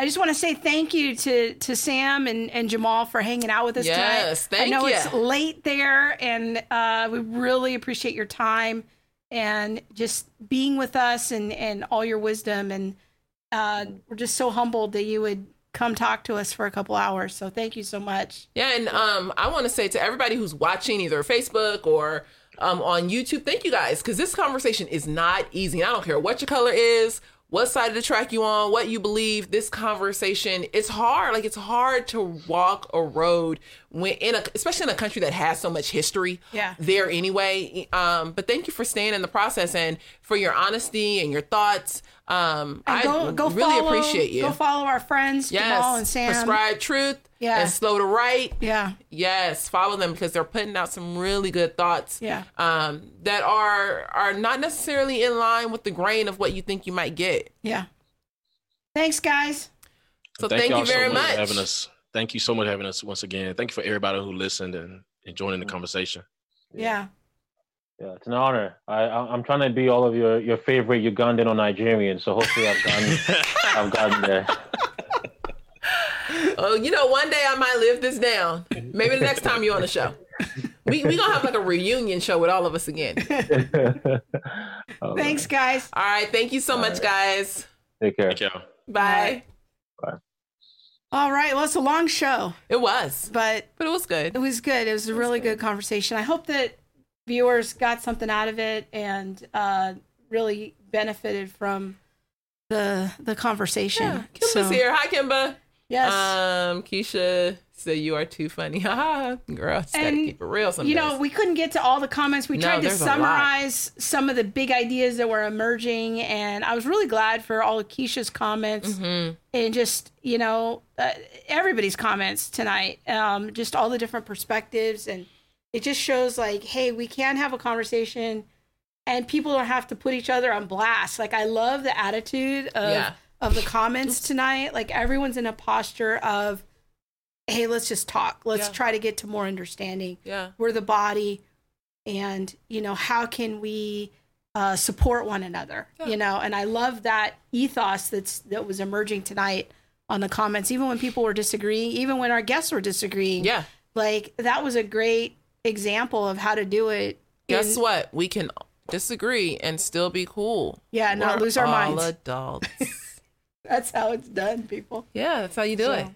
I just want to say thank you to to Sam and, and Jamal for hanging out with us Yes, tonight. I thank know you. it's late there, and uh, we really appreciate your time and just being with us and, and all your wisdom. And uh, we're just so humbled that you would come talk to us for a couple hours. So thank you so much. Yeah, and um, I want to say to everybody who's watching either Facebook or um, on YouTube, thank you guys because this conversation is not easy. I don't care what your color is, what side of the track you on, what you believe. This conversation it's hard. Like it's hard to walk a road when in a, especially in a country that has so much history. Yeah. there anyway. Um, but thank you for staying in the process and for your honesty and your thoughts. Um, And I go go really follow, appreciate you. Go follow our friends Jamal and Sam. Prescribe truth. Yeah. And slow to write. Yeah, Yes, follow them because they're putting out some really good thoughts. Yeah. Um, that are are not necessarily in line with the grain of what you think you might get. yeah. Thanks, guys. So thank, y'all you very so much much. for having us. Thank you so much for having us once again. Thank you for everybody who listened and, and joining the mm. conversation. Yeah. Yeah, it's an honor. I, I I'm trying to be all of your your favorite Ugandan or Nigerian. So hopefully I've gotten I've gotten there. Oh, you know, one day I might live this down. Maybe the next time you're on the show. We we gonna have like a reunion show with all of us again. Thanks, guys. All right, thank you so much, guys. Take care. Thank y'all. Bye. All right. Well, it's a long show, It was, but but it was good. it was good. It was a really good conversation. I hope that viewers got something out of it and uh, really benefited from the the conversation. Yeah, Kimba's So, here. Hi, Kimba. Yes. Um, Keisha said you are too funny. Haha, girl, just gotta And, keep it real. Some you know, we couldn't get to all the comments. We No, tried to there's a lot. summarize some of the big ideas that were emerging, and I was really glad for all of Keisha's comments Mm-hmm. and just you know uh, everybody's comments tonight. Um, just all the different perspectives, and it just shows like, hey, we can have a conversation, and people don't have to put each other on blast. Like I love the attitude of Yeah. of the comments tonight. Like everyone's in a posture of, hey, let's just talk. Let's Yeah. try to get to more understanding yeah, we're the body and you know how can we uh, support one another you know and i love that ethos that's that was emerging tonight on the comments even when people were disagreeing even when our guests were disagreeing yeah. like that was a great example of how to do it Guess in- what? We can disagree and still be cool. yeah not We're lose our all minds adults. that's how it's done people yeah, that's how you do So- it.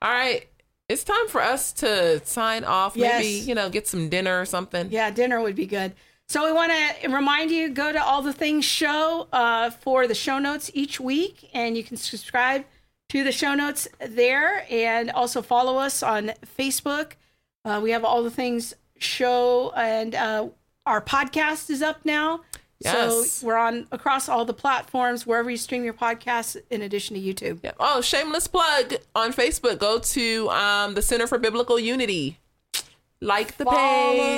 All right, it's time for us to sign off. Maybe you know, get some dinner or something. Yeah, dinner would be good. So we want to remind you go to all the things show uh, for the show notes each week, and you can subscribe to the show notes there, and also follow us on Facebook. Uh, we have all the things show, and uh, our podcast is up now. Yes. So we're on across all the platforms wherever you stream your podcasts, in addition to YouTube. Yeah. Oh, shameless plug on Facebook. Go to um, the Center for Biblical Unity. Like the Follow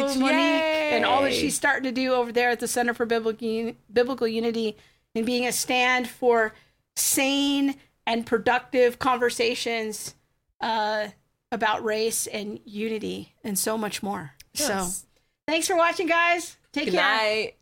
page, Monique Yay. and all that she's starting to do over there at the Center for Biblical, Uni- Biblical Unity and being a stand for sane and productive conversations uh, about race and unity and so much more. Yes. So, thanks for watching, guys. Take Good care. night.